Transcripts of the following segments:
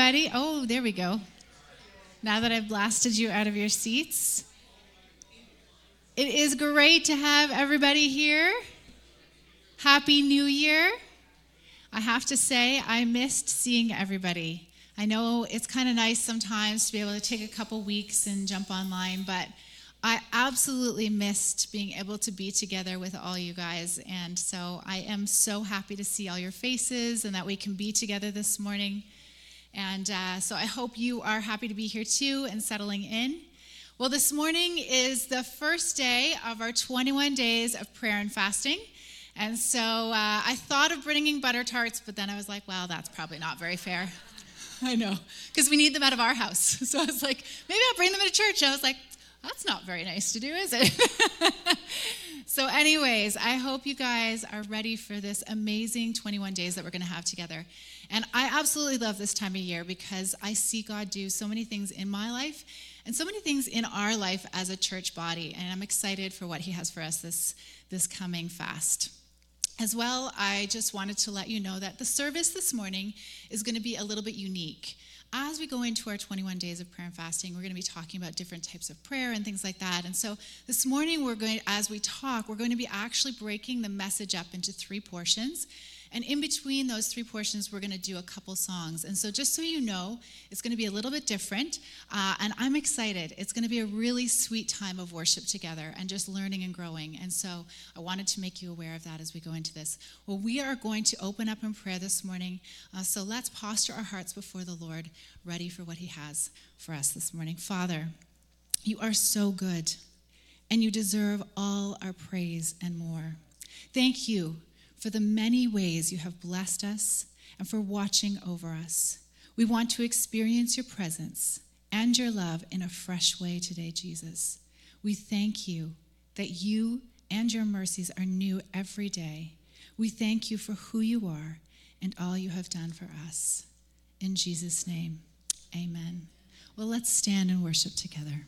everybody. Oh, there we go. Now that I've blasted you out of your seats, it is great to have everybody here. Happy New Year. I have to say, I missed seeing everybody. I know it's kind of nice sometimes to be able to take a couple weeks and jump online, but I absolutely missed being able to be together with all you guys. And so I am so happy to see all your faces and that we can be together this morning. And uh, so I hope you are happy to be here too and settling in. Well, this morning is the first day of our 21 days of prayer and fasting. And so uh, I thought of bringing butter tarts, but then I was like, well, that's probably not very fair. I know, because we need them out of our house. So I was like, maybe I'll bring them to church. I was like, that's not very nice to do, is it? so, anyways, I hope you guys are ready for this amazing 21 days that we're going to have together. And I absolutely love this time of year because I see God do so many things in my life and so many things in our life as a church body. And I'm excited for what He has for us this, this coming fast. As well, I just wanted to let you know that the service this morning is going to be a little bit unique as we go into our 21 days of prayer and fasting, we're going to be talking about different types of prayer and things like that. And so this morning, we're going, as we talk, we're going to be actually breaking the message up into three portions. And in between those three portions, we're going to do a couple songs. And so, just so you know, it's going to be a little bit different. Uh, and I'm excited. It's going to be a really sweet time of worship together and just learning and growing. And so, I wanted to make you aware of that as we go into this. Well, we are going to open up in prayer this morning. Uh, so, let's posture our hearts before the Lord, ready for what He has for us this morning. Father, you are so good, and you deserve all our praise and more. Thank you for the many ways you have blessed us and for watching over us. We want to experience your presence and your love in a fresh way today, Jesus. We thank you that you and your mercies are new every day. We thank you for who you are and all you have done for us. In Jesus' name, amen. Well, let's stand and worship together.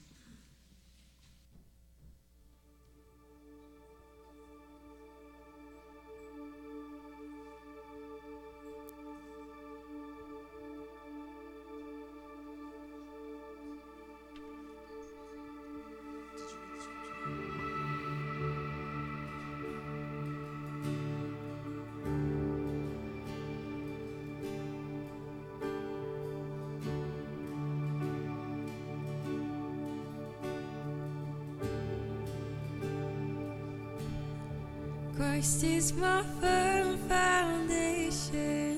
Christ is my firm foundation,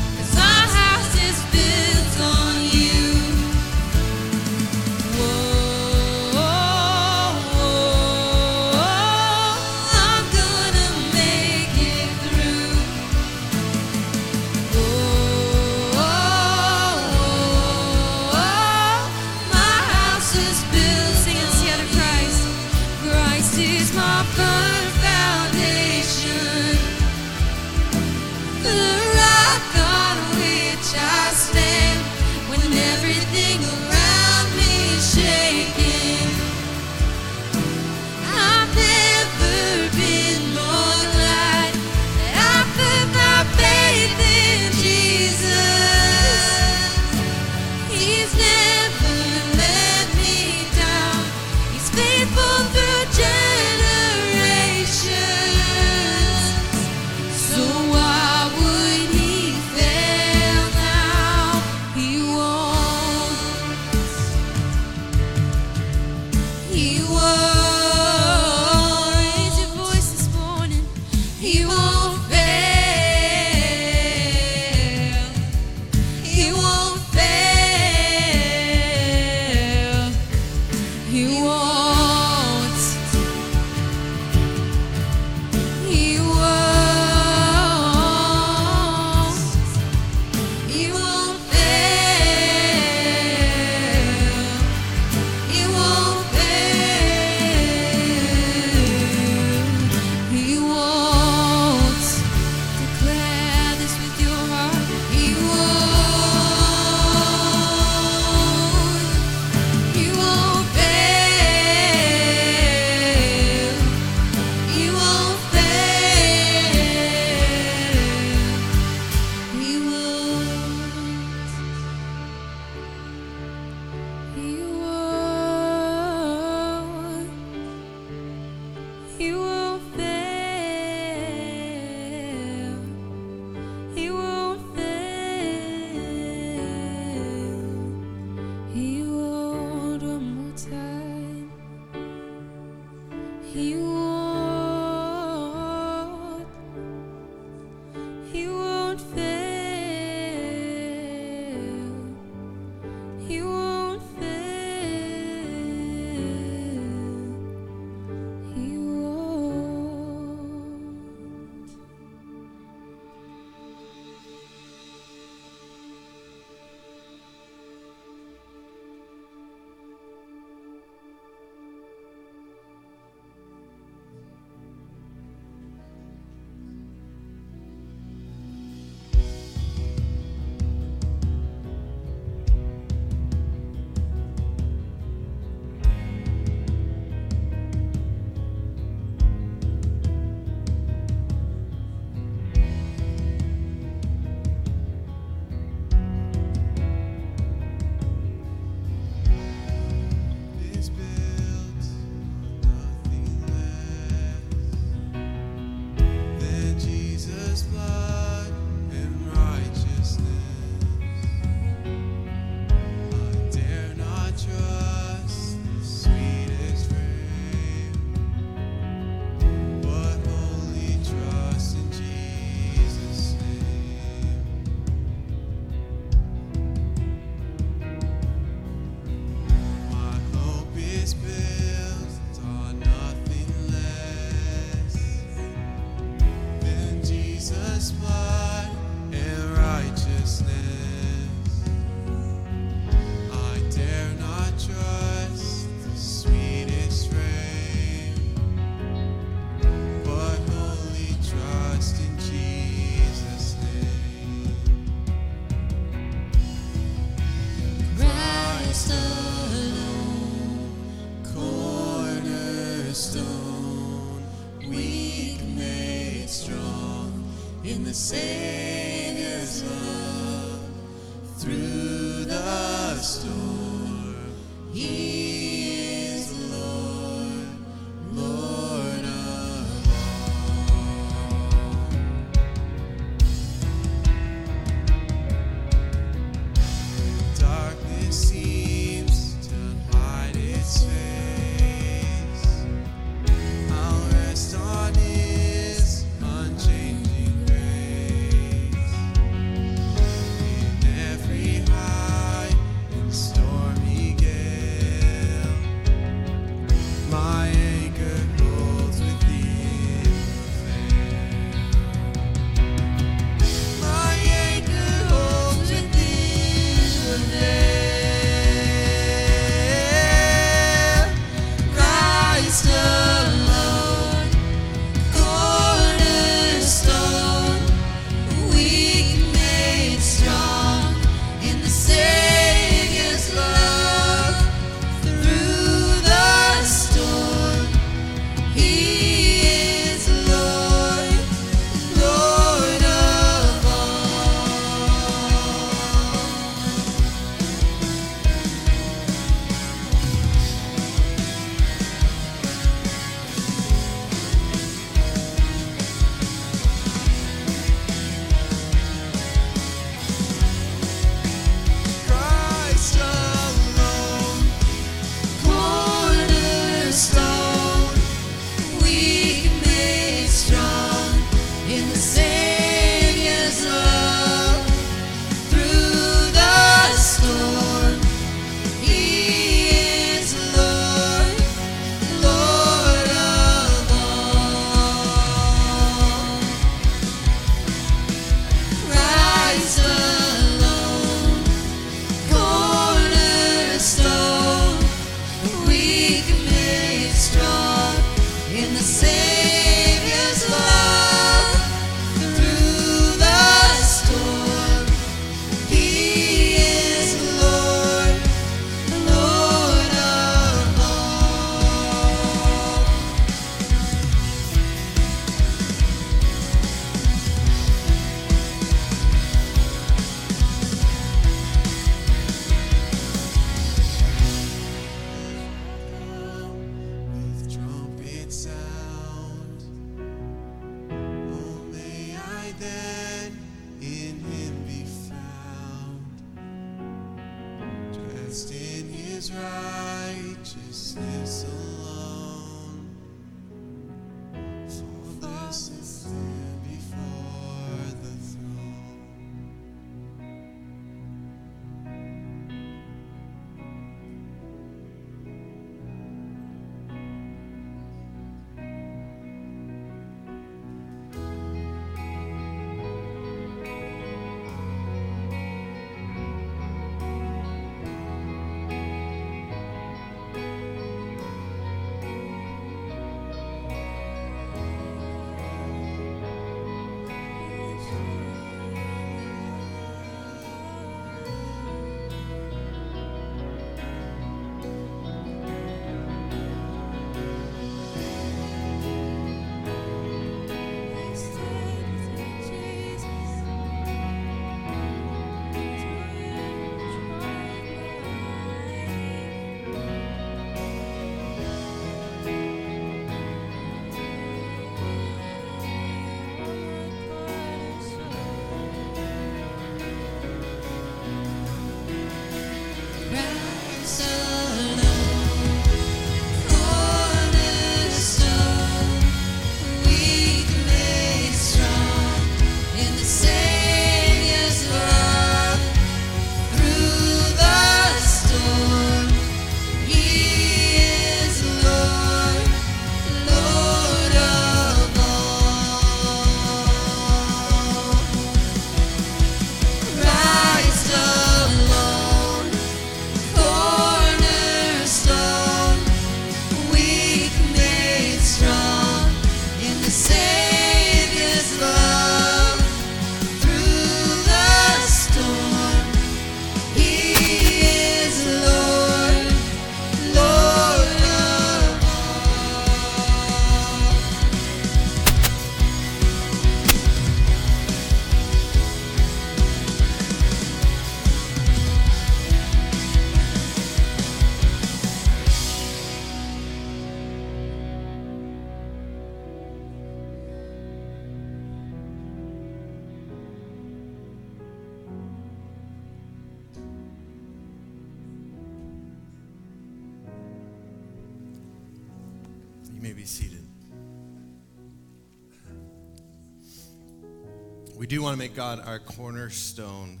want to make God our cornerstone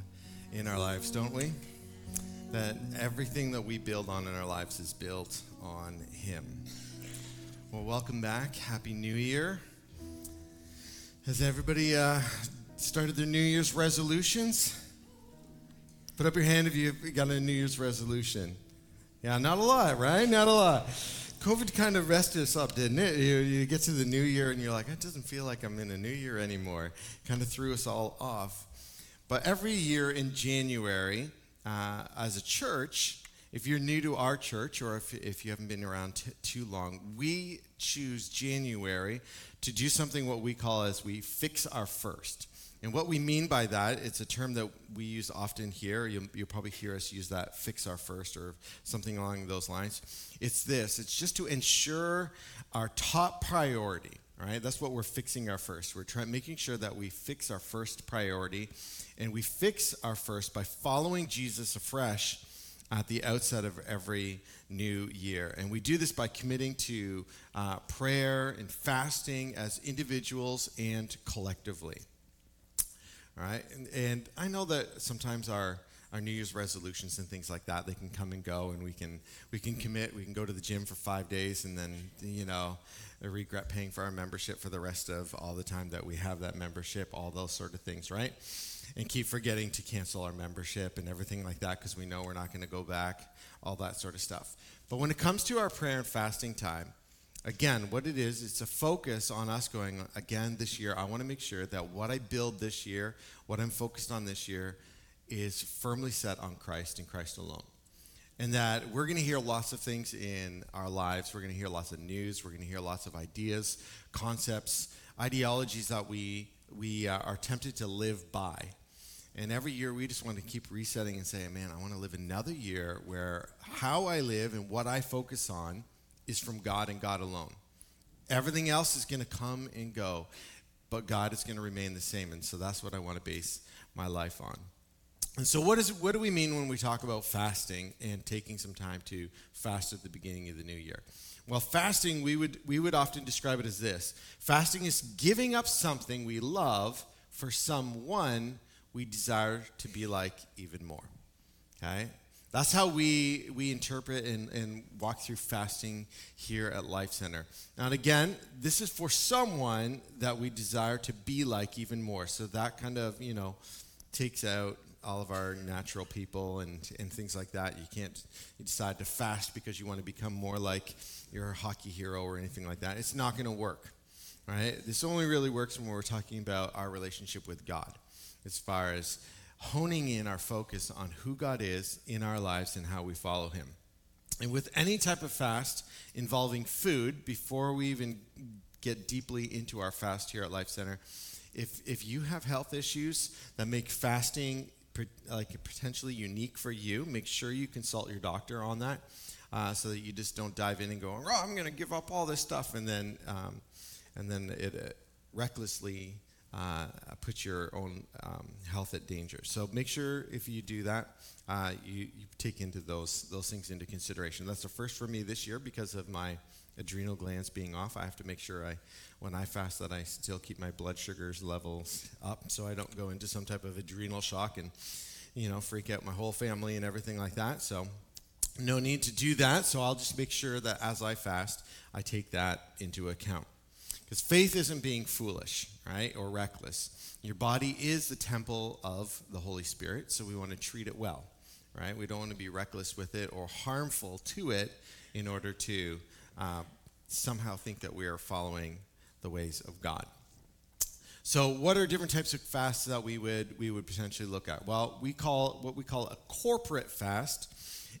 in our lives, don't we? That everything that we build on in our lives is built on Him. Well, welcome back. Happy New Year. Has everybody uh, started their New Year's resolutions? Put up your hand if you've got a New Year's resolution. Yeah, not a lot, right? Not a lot. COVID kind of rested us up, didn't it? You, you get to the new year and you're like, it doesn't feel like I'm in a new year anymore. Kind of threw us all off. But every year in January, uh, as a church, if you're new to our church or if, if you haven't been around t- too long, we choose January to do something what we call as we fix our first. And what we mean by that, it's a term that we use often here. You'll, you'll, probably hear us use that fix our first or something along those lines. It's this it's just to ensure our top priority, right? That's what we're fixing our first. We're trying, making sure that we fix our first priority. And we fix our first by following Jesus afresh at the outset of every new year. And we do this by committing to uh, prayer and fasting as individuals and collectively. All right, and, and I know that sometimes our our New Year's resolutions and things like that they can come and go, and we can we can commit. We can go to the gym for five days, and then you know regret paying for our membership for the rest of all the time that we have that membership, all those sort of things, right? And keep forgetting to cancel our membership and everything like that because we know we're not going to go back, all that sort of stuff. But when it comes to our prayer and fasting time, again, what it is, it's a focus on us going, again, this year, I want to make sure that what I build this year, what I'm focused on this year, is firmly set on Christ and Christ alone. And that we're going to hear lots of things in our lives. We're going to hear lots of news. We're going to hear lots of ideas, concepts, ideologies that we, we uh, are tempted to live by. And every year we just want to keep resetting and saying, man, I want to live another year where how I live and what I focus on is from God and God alone. Everything else is going to come and go, but God is going to remain the same. And so that's what I want to base my life on. And so, what, is, what do we mean when we talk about fasting and taking some time to fast at the beginning of the new year? Well, fasting, we would, we would often describe it as this fasting is giving up something we love for someone we desire to be like even more. Okay? That's how we, we interpret and, and walk through fasting here at Life Center. Now, again, this is for someone that we desire to be like even more. So that kind of, you know, takes out all of our natural people and, and things like that. You can't you decide to fast because you want to become more like your hockey hero or anything like that. It's not going to work, right? This only really works when we're talking about our relationship with God, as far as honing in our focus on who God is in our lives and how we follow Him. And with any type of fast involving food, before we even get deeply into our fast here at Life Center, if, if you have health issues that make fasting like potentially unique for you, make sure you consult your doctor on that, uh, so that you just don't dive in and go, "Oh, I'm going to give up all this stuff," and then um, and then it uh, recklessly uh, puts your own um, health at danger. So make sure if you do that, uh, you, you take into those those things into consideration. That's the first for me this year because of my adrenal glands being off. I have to make sure I, when I fast, that I still keep my blood sugars levels up, so I don't go into some type of adrenal shock and, you know, freak out my whole family and everything like that. So, no need to do that. So I'll just make sure that as I fast, I take that into account. Because faith isn't being foolish, right, or reckless. Your body is the temple of the Holy Spirit, so we want to treat it well, right? We don't want to be reckless with it or harmful to it in order to uh, somehow think that we are following the ways of God. So, what are different types of fasts that we would we would potentially look at? Well, we call what we call a corporate fast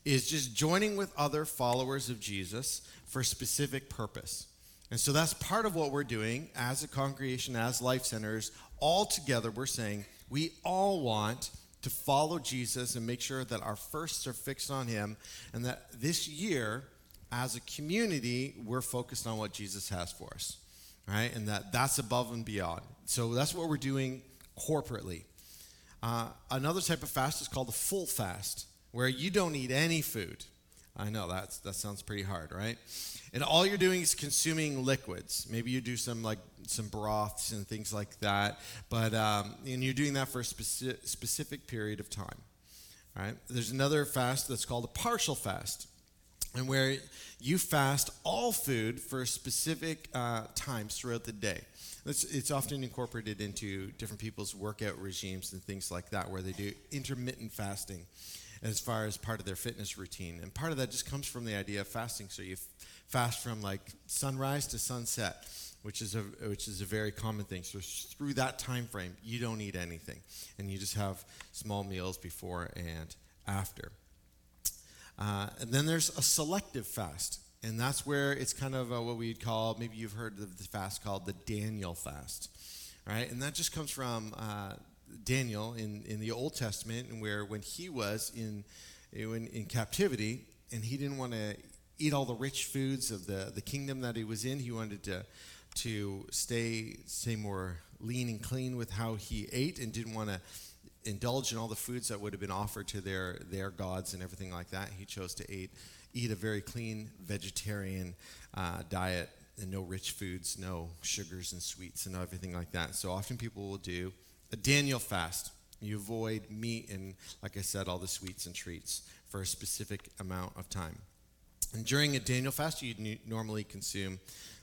is just joining with other followers of Jesus for a specific purpose. And so that's part of what we're doing as a congregation, as life centers, all together. We're saying we all want to follow Jesus and make sure that our firsts are fixed on Him, and that this year as a community, we're focused on what Jesus has for us, right? And that that's above and beyond. So that's what we're doing corporately. Uh, another type of fast is called the full fast, where you don't eat any food. I know that's that sounds pretty hard, right? And all you're doing is consuming liquids. Maybe you do some like some broths and things like that, but um, and you're doing that for a speci- specific period of time. Right? There's another fast that's called a partial fast, and where you fast all food for specific uh, times throughout the day. It's, it's often incorporated into different people's workout regimes and things like that, where they do intermittent fasting as far as part of their fitness routine. And part of that just comes from the idea of fasting. So you f- fast from like sunrise to sunset, which is a which is a very common thing. So through that time frame, you don't eat anything, and you just have small meals before and after. Uh, and then there's a selective fast, and that's where it's kind of uh, what we'd call maybe you've heard of the fast called the Daniel fast, right? And that just comes from uh, Daniel in, in the Old Testament, and where when he was in, in, in captivity and he didn't want to eat all the rich foods of the, the kingdom that he was in, he wanted to, to stay, stay more lean and clean with how he ate and didn't want to indulge in all the foods that would have been offered to their, their gods and everything like that. He chose to eat, eat a very clean vegetarian uh, diet and no rich foods, no sugars and sweets and everything like that. So often people will do a Daniel fast. You avoid meat and, like I said, all the sweets and treats for a specific amount of time. And during a Daniel fast, you would normally consume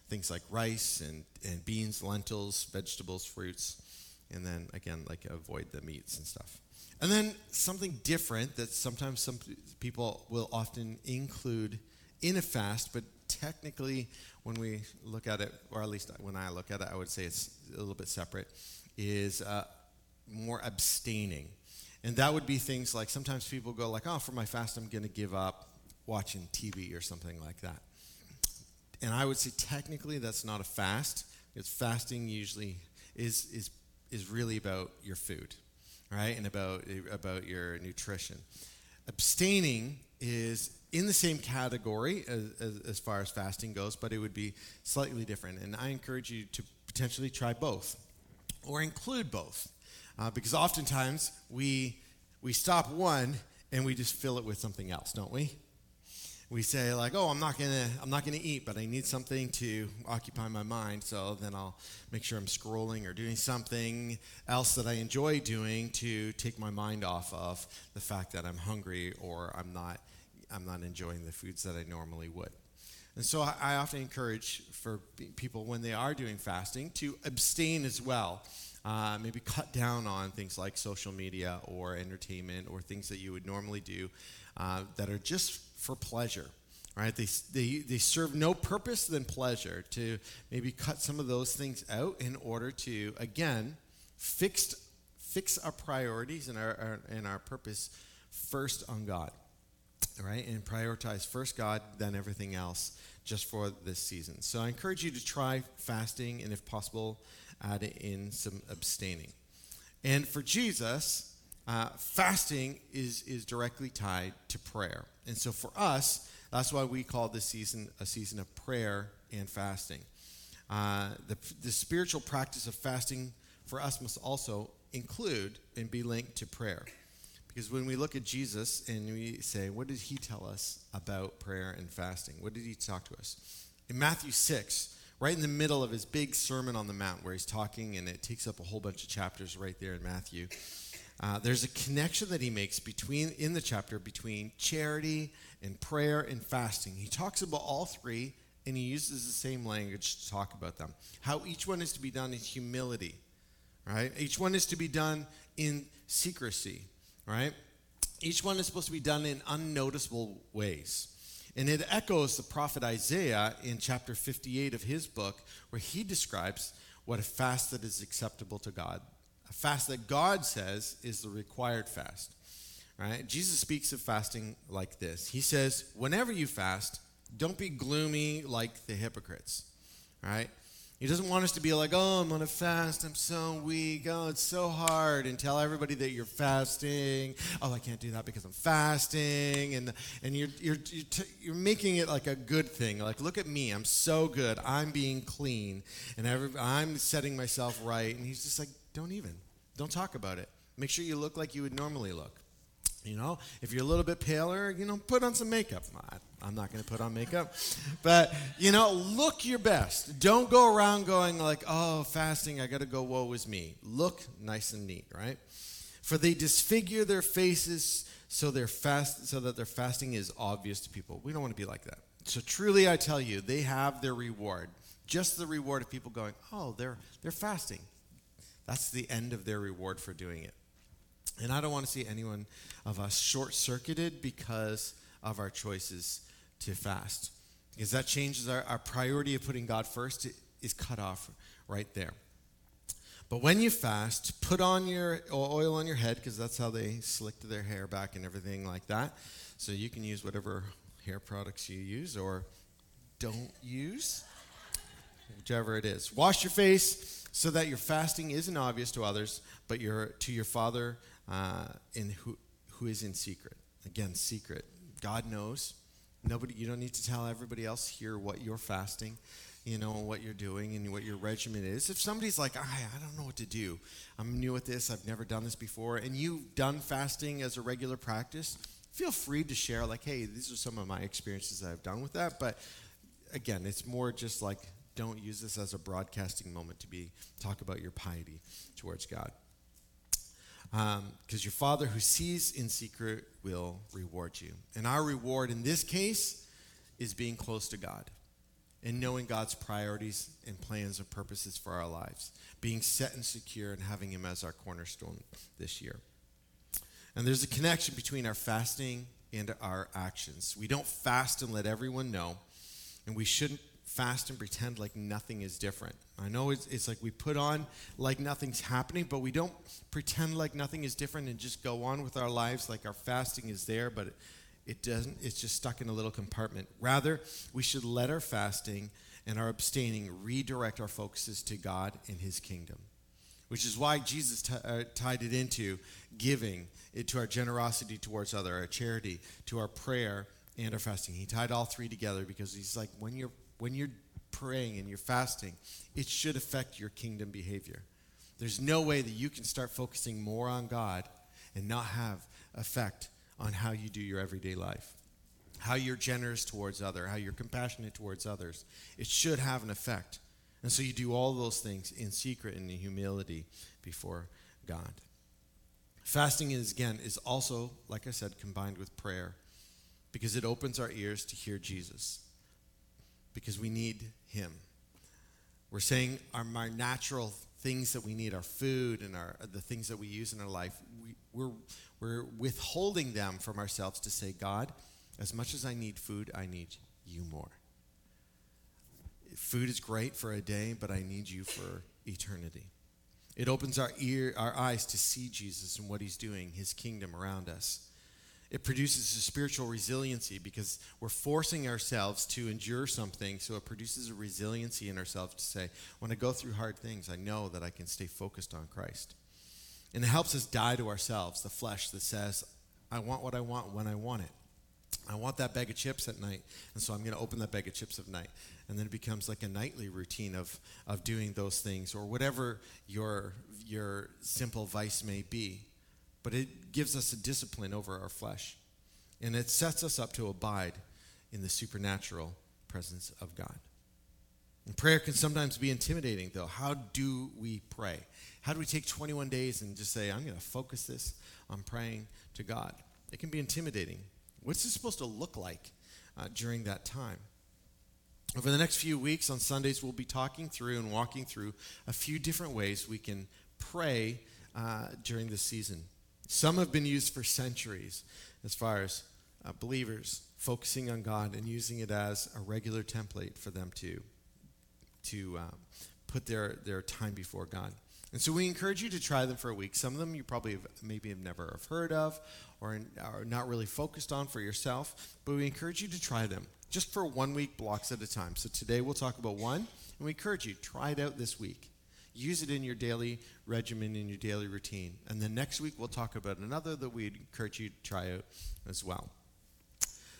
things like rice and, and beans, lentils, vegetables, fruits, and then again, like avoid the meats and stuff. And then something different that sometimes some people will often include in a fast, but technically, when we look at it, or at least when I look at it, I would say it's a little bit separate, is uh, more abstaining. And that would be things like sometimes people go like, oh, for my fast, I'm going to give up watching TV or something like that. And I would say technically that's not a fast because fasting usually is, is, is really about your food, right? And about, about your nutrition. Abstaining is in the same category as, as, as far as fasting goes, but it would be slightly different. And I encourage you to potentially try both or include both. Uh, because oftentimes we, we stop one and we just fill it with something else, don't we? We say like, "Oh, I'm not gonna, I'm not gonna eat, but I need something to occupy my mind. So then I'll make sure I'm scrolling or doing something else that I enjoy doing to take my mind off of the fact that I'm hungry or I'm not, I'm not enjoying the foods that I normally would." And so I, I often encourage for people when they are doing fasting to abstain as well. Uh, maybe cut down on things like social media or entertainment or things that you would normally do uh, that are just for pleasure. Right? They, they, they serve no purpose than pleasure to maybe cut some of those things out in order to, again, fix, fix our priorities and our, our, and our purpose first on God. Right? And prioritize first God, then everything else just for this season. So I encourage you to try fasting and, if possible, add in some abstaining. And for Jesus, uh, fasting is, is directly tied to prayer. And so for us, that's why we call this season a season of prayer and fasting. Uh, the, the spiritual practice of fasting for us must also include and be linked to prayer. Because when we look at Jesus and we say, what did he tell us about prayer and fasting? What did he talk to us? In Matthew 6, right in the middle of his big Sermon on the Mount, where he's talking, and it takes up a whole bunch of chapters right there in Matthew. Uh, there's a connection that he makes between in the chapter between charity and prayer and fasting. He talks about all three, and he uses the same language to talk about them. How each one is to be done in humility, right? Each one is to be done in secrecy, right? Each one is supposed to be done in unnoticeable ways. And it echoes the prophet Isaiah in chapter 58 of his book, where he describes what a fast that is acceptable to God. A fast that God says is the required fast. Right? Jesus speaks of fasting like this. He says, "Whenever you fast, don't be gloomy like the hypocrites." Right? He doesn't want us to be like, oh, I'm on a fast. I'm so weak. Oh, it's so hard. And tell everybody that you're fasting. Oh, I can't do that because I'm fasting. And, and you're, you're, you're, t- you're making it like a good thing. Like, look at me. I'm so good. I'm being clean. And every, I'm setting myself right. And he's just like, don't even. Don't talk about it. Make sure you look like you would normally look. You know, if you're a little bit paler, you know, put on some makeup. I'm not going to put on makeup, but you know, look your best. Don't go around going like, "Oh, fasting, I got to go woe is me." Look nice and neat, right? For they disfigure their faces so their fast so that their fasting is obvious to people. We don't want to be like that. So truly I tell you, they have their reward. Just the reward of people going, "Oh, they're they're fasting." That's the end of their reward for doing it. And I don't want to see anyone of us short circuited because of our choices to fast. Because that changes our, our priority of putting God first is cut off right there. But when you fast, put on your oil on your head because that's how they slicked their hair back and everything like that. So you can use whatever hair products you use or don't use, whichever it is. Wash your face so that your fasting isn't obvious to others, but your, to your Father uh, in who, who is in secret. Again, secret. God knows. Nobody, you don't need to tell everybody else here what you're fasting, you know, what you're doing and what your regimen is. If somebody's like, I, I don't know what to do, I'm new at this, I've never done this before, and you've done fasting as a regular practice, feel free to share, like, hey, these are some of my experiences that I've done with that. But again, it's more just like, don't use this as a broadcasting moment to be talk about your piety towards God because um, your Father who sees in secret will reward you. And our reward in this case is being close to God and knowing God's priorities and plans and purposes for our lives, being set and secure and having Him as our cornerstone this year. And there's a connection between our fasting and our actions. We don't fast and let everyone know, and we shouldn't fast and pretend like nothing is different. I know it's, it's like we put on like nothing's happening, but we don't pretend like nothing is different and just go on with our lives like our fasting is there, but it, it doesn't, it's just stuck in a little compartment. Rather, we should let our fasting and our abstaining redirect our focuses to God and His kingdom, which is why Jesus t- uh, tied it into giving, it to our generosity towards other, our charity, to our prayer and our fasting. He tied all three together because He's like, when you're when you're praying and you're fasting, it should affect your kingdom behavior. There's no way that you can start focusing more on God and not have effect on how you do your everyday life. How you're generous towards others, how you're compassionate towards others. It should have an effect. And so you do all those things in secret and in humility before God. Fasting is again is also, like I said, combined with prayer because it opens our ears to hear Jesus because we need Him. We're saying our, our natural things that we need, our food and our, the things that we use in our life, we, we're, we're withholding them from ourselves to say, God, as much as I need food, I need you more. Food is great for a day, but I need you for eternity. It opens our ear, our eyes to see Jesus and what he's doing, his kingdom around us. It produces a spiritual resiliency because we're forcing ourselves to endure something. So it produces a resiliency in ourselves to say, when I go through hard things, I know that I can stay focused on Christ. And it helps us die to ourselves, the flesh that says, I want what I want when I want it. I want that bag of chips at night, and so I'm going to open that bag of chips at night. And then it becomes like a nightly routine of, of doing those things, or whatever your, your simple vice may be but it gives us a discipline over our flesh. And it sets us up to abide in the supernatural presence of God. And prayer can sometimes be intimidating, though. How do we pray? How do we take 21 days and just say, I'm going to focus this on praying to God? It can be intimidating. What's this supposed to look like uh, during that time? Over the next few weeks on Sundays, we'll be talking through and walking through a few different ways we can pray uh, during this season. Some have been used for centuries as far as uh, believers focusing on God and using it as a regular template for them to, to uh, put their, their time before God. And so we encourage you to try them for a week. Some of them you probably have, maybe have never have heard of or are not really focused on for yourself, but we encourage you to try them just for one week blocks at a time. So today we'll talk about one, and we encourage you to try it out this week. Use it in your daily regimen, in your daily routine. And then next week, we'll talk about another that we'd encourage you to try out as well.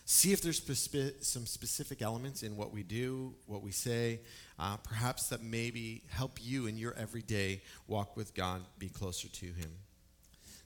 See if there's spe- some specific elements in what we do, what we say, uh, perhaps that maybe help you in your everyday walk with God be closer to Him.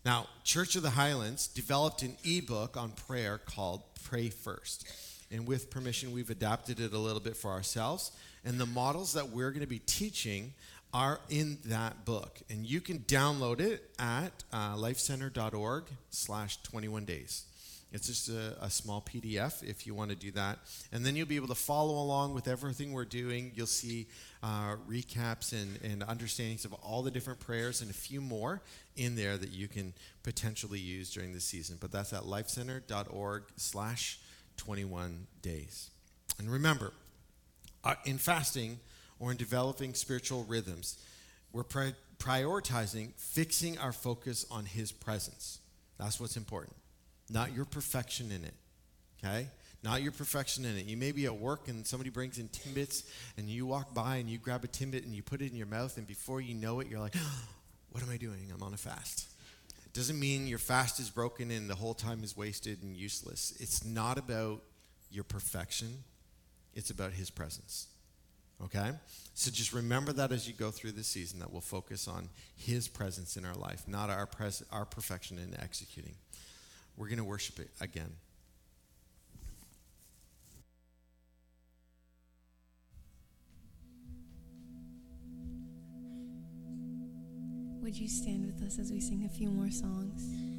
Now, Church of the Highlands developed an ebook on prayer called Pray First. And with permission, we've adapted it a little bit for ourselves. And the models that we're going to be teaching are in that book. And you can download it at uh, lifecenter.org slash 21 days. It's just a, a, small PDF if you want to do that. And then you'll be able to follow along with everything we're doing. You'll see uh, recaps and, and understandings of all the different prayers and a few more in there that you can potentially use during the season. But that's at lifecenter.org slash 21 days. And remember, uh, in fasting or in developing spiritual rhythms, we're pri- prioritizing fixing our focus on His presence. That's what's important not your perfection in it. Okay? Not your perfection in it. You may be at work and somebody brings in Timbits and you walk by and you grab a Timbit and you put it in your mouth and before you know it, you're like, what am I doing? I'm on a fast. It doesn't mean your fast is broken and the whole time is wasted and useless. It's not about your perfection, it's about His presence. Okay? So just remember that as you go through the season, that we'll focus on His presence in our life, not our, pres- our perfection in executing. We're going to worship it again. Would you stand with us as we sing a few more songs?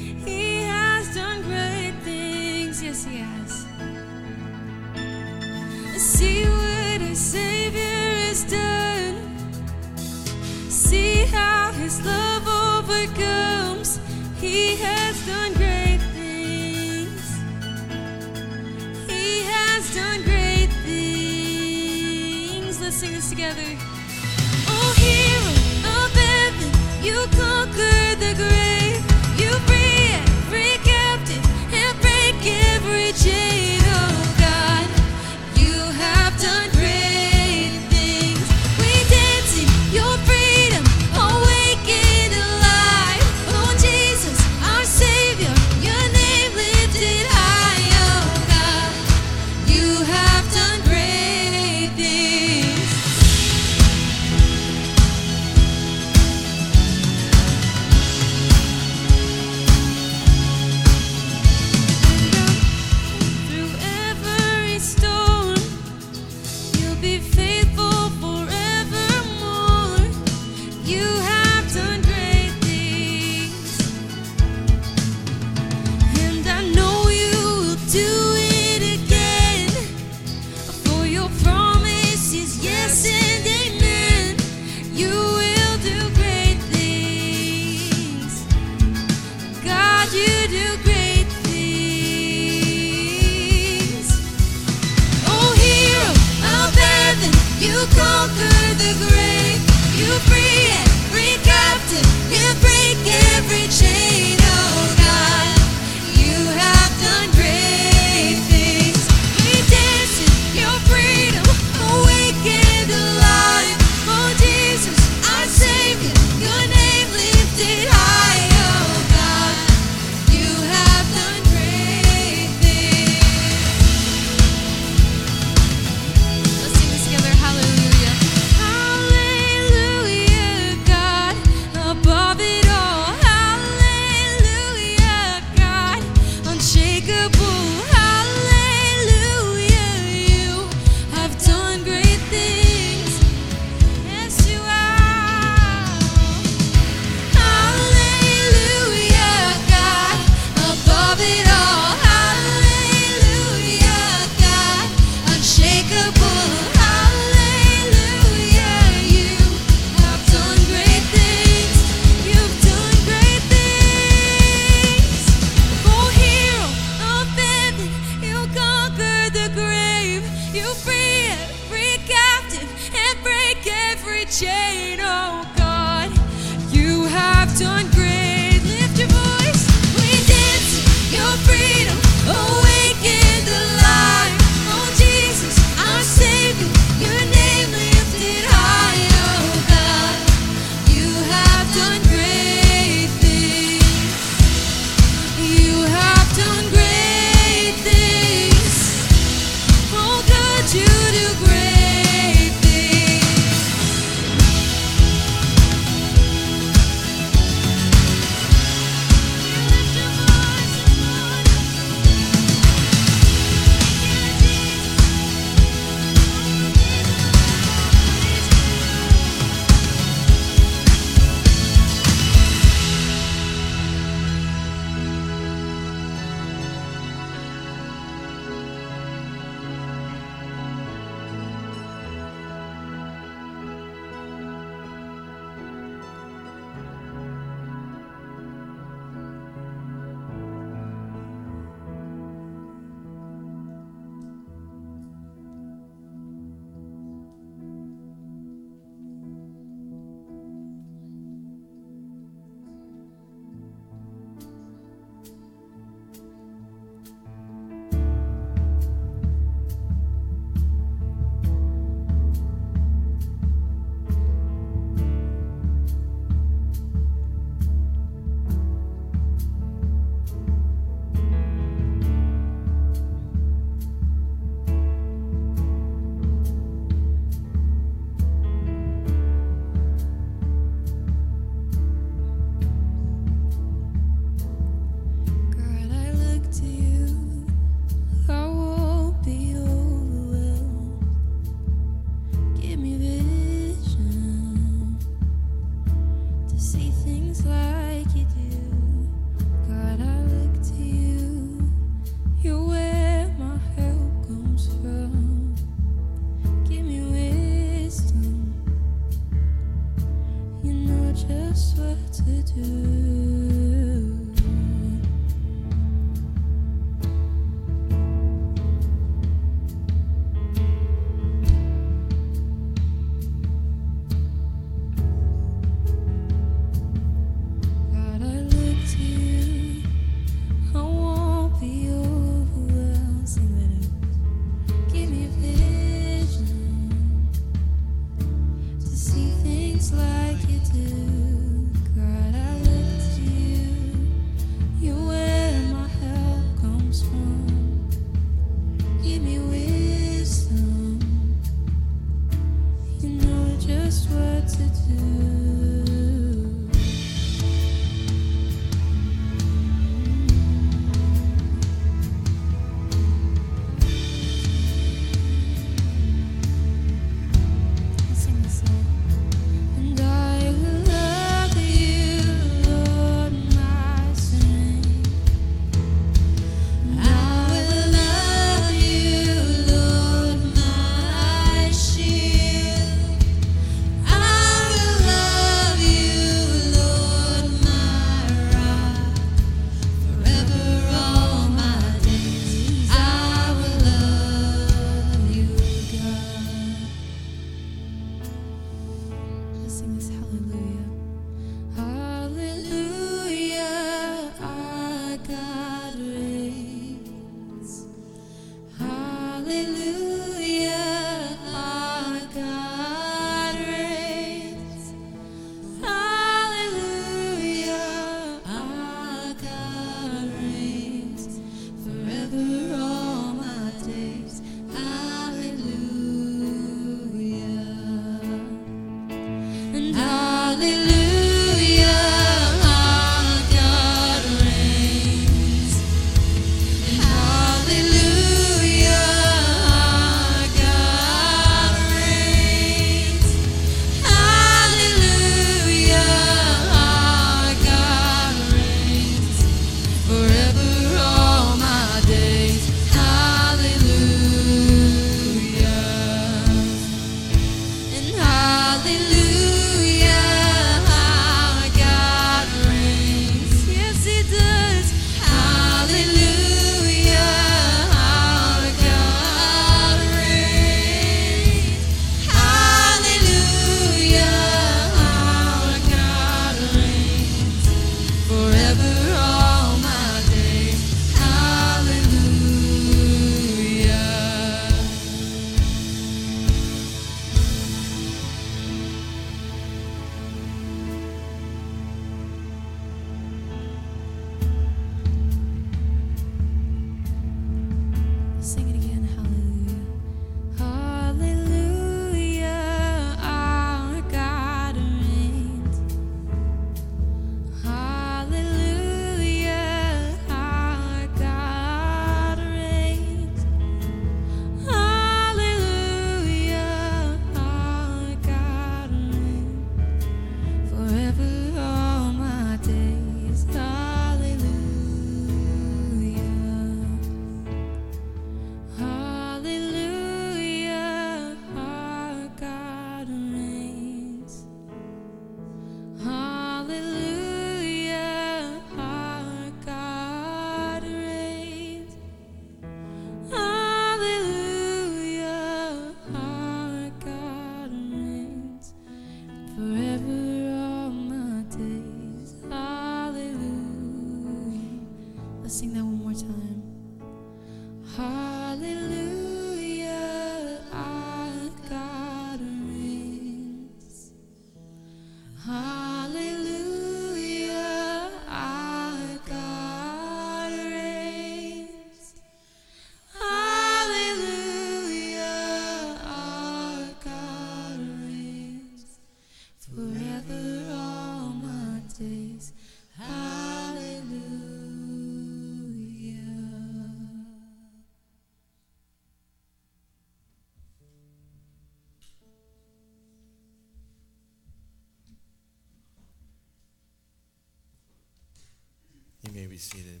Seated.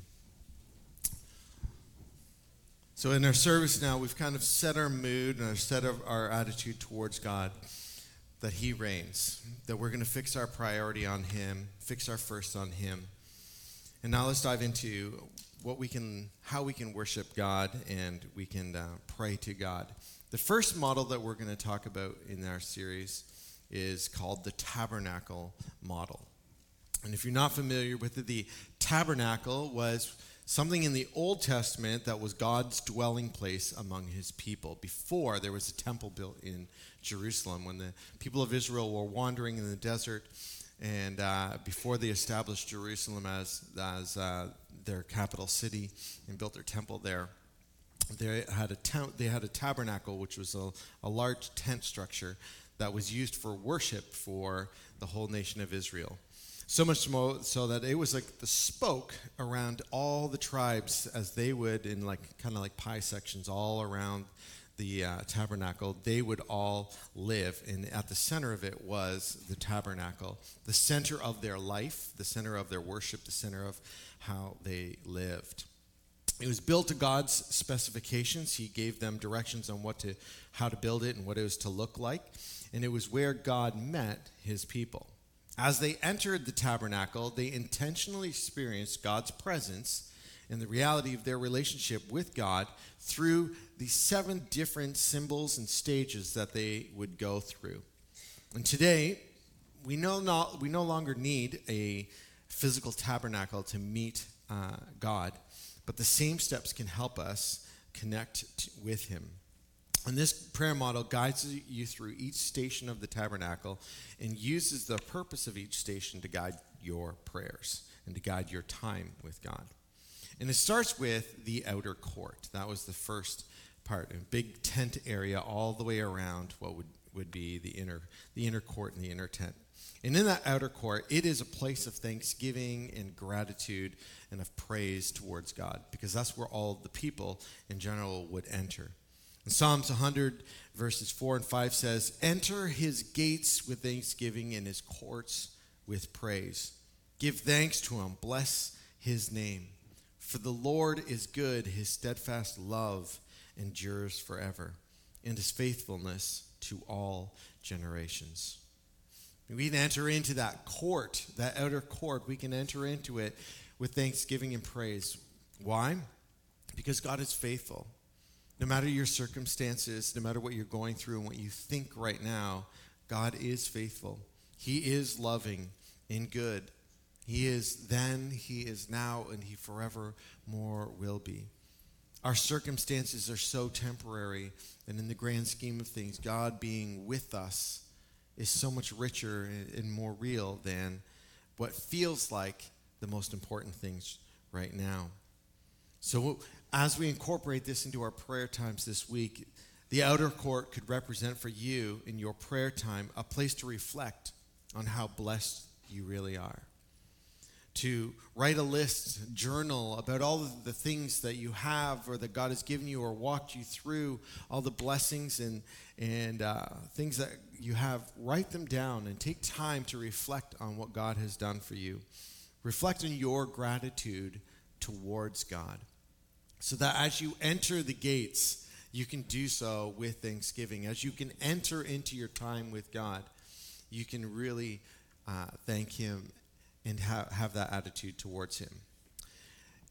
So, in our service now, we've kind of set our mood and our set of our attitude towards God that He reigns, that we're going to fix our priority on Him, fix our first on Him. And now let's dive into what we can, how we can worship God and we can uh, pray to God. The first model that we're going to talk about in our series is called the tabernacle model. And if you're not familiar with it, the tabernacle was something in the Old Testament that was God's dwelling place among his people before there was a temple built in Jerusalem. When the people of Israel were wandering in the desert and uh, before they established Jerusalem as, as uh, their capital city and built their temple there, they had a, ta- they had a tabernacle, which was a, a large tent structure that was used for worship for the whole nation of Israel. So much more so that it was like the spoke around all the tribes as they would in like kind of like pie sections all around the uh, tabernacle. They would all live, and at the center of it was the tabernacle, the center of their life, the center of their worship, the center of how they lived. It was built to God's specifications. He gave them directions on what to, how to build it and what it was to look like, and it was where God met His people. As they entered the tabernacle, they intentionally experienced God's presence and the reality of their relationship with God through the seven different symbols and stages that they would go through. And today, we no, not, we no longer need a physical tabernacle to meet uh, God, but the same steps can help us connect t- with Him. And this prayer model guides you through each station of the tabernacle and uses the purpose of each station to guide your prayers and to guide your time with God. And it starts with the outer court. That was the first part, a big tent area all the way around what would, would be the inner, the inner court and the inner tent. And in that outer court, it is a place of thanksgiving and gratitude and of praise towards God, because that's where all the people in general would enter. In Psalms 100, verses 4 and 5 says, Enter his gates with thanksgiving and his courts with praise. Give thanks to him, bless his name. For the Lord is good, his steadfast love endures forever, and his faithfulness to all generations. We can enter into that court, that outer court, we can enter into it with thanksgiving and praise. Why? Because God is faithful. No matter your circumstances, no matter what you're going through and what you think right now, God is faithful. He is loving and good. He is then, He is now, and He forever more will be. Our circumstances are so temporary, and in the grand scheme of things, God being with us is so much richer and more real than what feels like the most important things right now. So, as we incorporate this into our prayer times this week, the outer court could represent for you in your prayer time a place to reflect on how blessed you really are. To write a list, journal about all of the things that you have or that God has given you or walked you through, all the blessings and, and uh, things that you have. Write them down and take time to reflect on what God has done for you. Reflect on your gratitude towards God so that as you enter the gates, you can do so with thanksgiving. As you can enter into your time with God, you can really uh, thank Him and ha- have that attitude towards Him.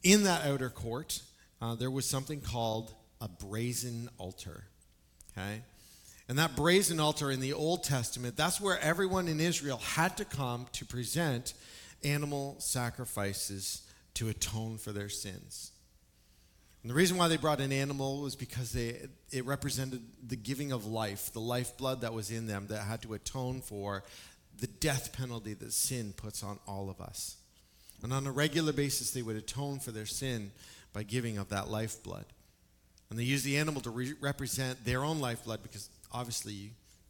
In that outer court, uh, there was something called a brazen altar. Okay? And that brazen altar in the Old Testament, that's where everyone in Israel had to come to present animal sacrifices to atone for their sins. And the reason why they brought an animal was because they, it represented the giving of life, the lifeblood that was in them that had to atone for the death penalty that sin puts on all of us. And on a regular basis, they would atone for their sin by giving of that lifeblood. And they used the animal to re- represent their own lifeblood because obviously you,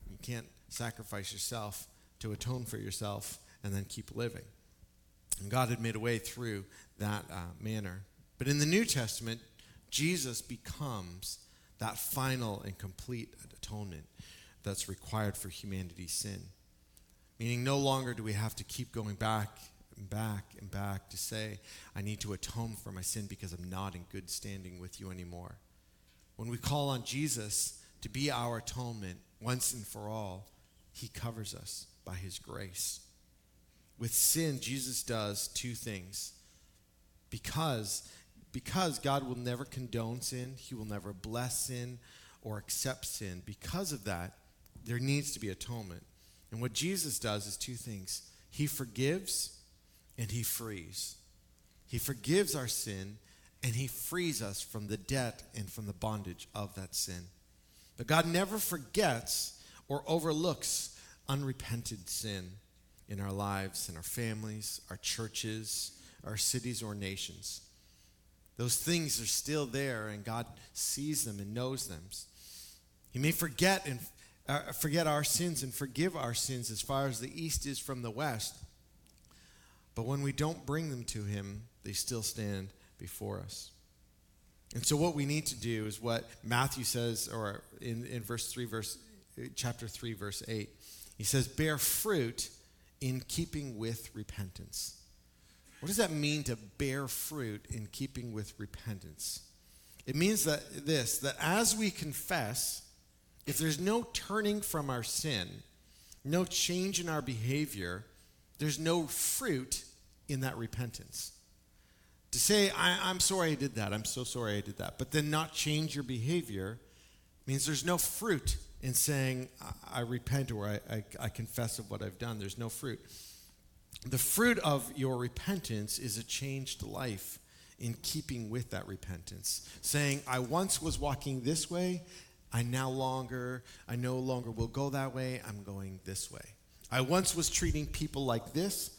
you can't sacrifice yourself to atone for yourself and then keep living. And God had made a way through that uh, manner. But in the New Testament, Jesus becomes that final and complete atonement that's required for humanity's sin. Meaning, no longer do we have to keep going back and back and back to say, I need to atone for my sin because I'm not in good standing with you anymore. When we call on Jesus to be our atonement once and for all, he covers us by his grace. With sin, Jesus does two things. Because because God will never condone sin, He will never bless sin or accept sin. Because of that, there needs to be atonement. And what Jesus does is two things He forgives and He frees. He forgives our sin and He frees us from the debt and from the bondage of that sin. But God never forgets or overlooks unrepented sin in our lives, in our families, our churches, our cities, or nations. Those things are still there, and God sees them and knows them. He may forget and uh, forget our sins and forgive our sins as far as the east is from the west. But when we don't bring them to Him, they still stand before us. And so, what we need to do is what Matthew says, or in, in verse 3, verse, chapter 3, verse 8. He says, Bear fruit in keeping with repentance. What does that mean to bear fruit in keeping with repentance? It means that this, that as we confess, if there's no turning from our sin, no change in our behavior, there's no fruit in that repentance. To say, I, am sorry I did that, I'm so sorry I did that, but then not change your behavior means there's no fruit in saying, I, I repent or I, I, I confess of what I've done. There's no fruit the fruit of your repentance is a changed life in keeping with that repentance. Saying i once was walking this way i now longer i no longer will go that way i'm going this way. I once was treating people like this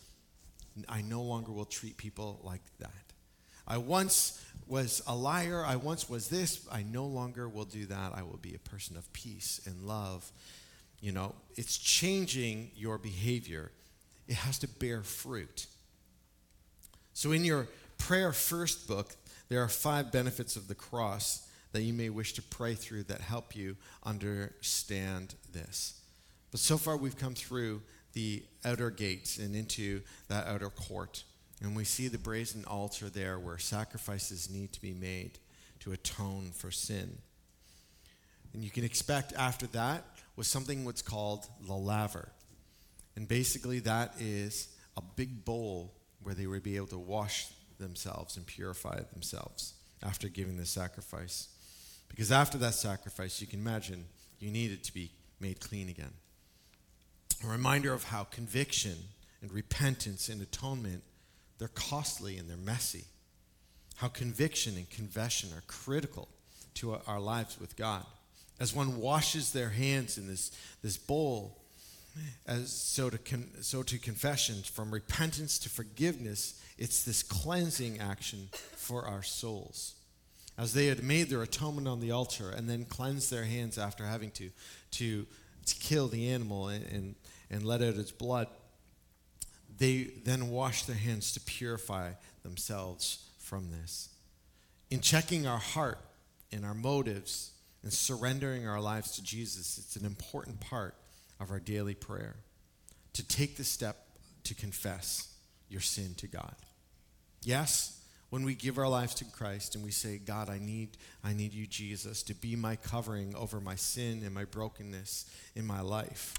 i no longer will treat people like that. I once was a liar i once was this i no longer will do that i will be a person of peace and love. You know it's changing your behavior it has to bear fruit. So, in your prayer first book, there are five benefits of the cross that you may wish to pray through that help you understand this. But so far, we've come through the outer gates and into that outer court. And we see the brazen altar there where sacrifices need to be made to atone for sin. And you can expect after that was something what's called the laver. And basically, that is a big bowl where they would be able to wash themselves and purify themselves after giving the sacrifice. Because after that sacrifice, you can imagine you needed to be made clean again. A reminder of how conviction and repentance and atonement they're costly and they're messy. How conviction and confession are critical to our lives with God. As one washes their hands in this, this bowl as so to con, so to confession from repentance to forgiveness it's this cleansing action for our souls. As they had made their atonement on the altar and then cleansed their hands after having to to, to kill the animal and, and, and let out its blood they then washed their hands to purify themselves from this. In checking our heart and our motives and surrendering our lives to jesus it's an important part of our daily prayer to take the step to confess your sin to God. Yes, when we give our lives to Christ and we say, God, I need, I need you, Jesus, to be my covering over my sin and my brokenness in my life.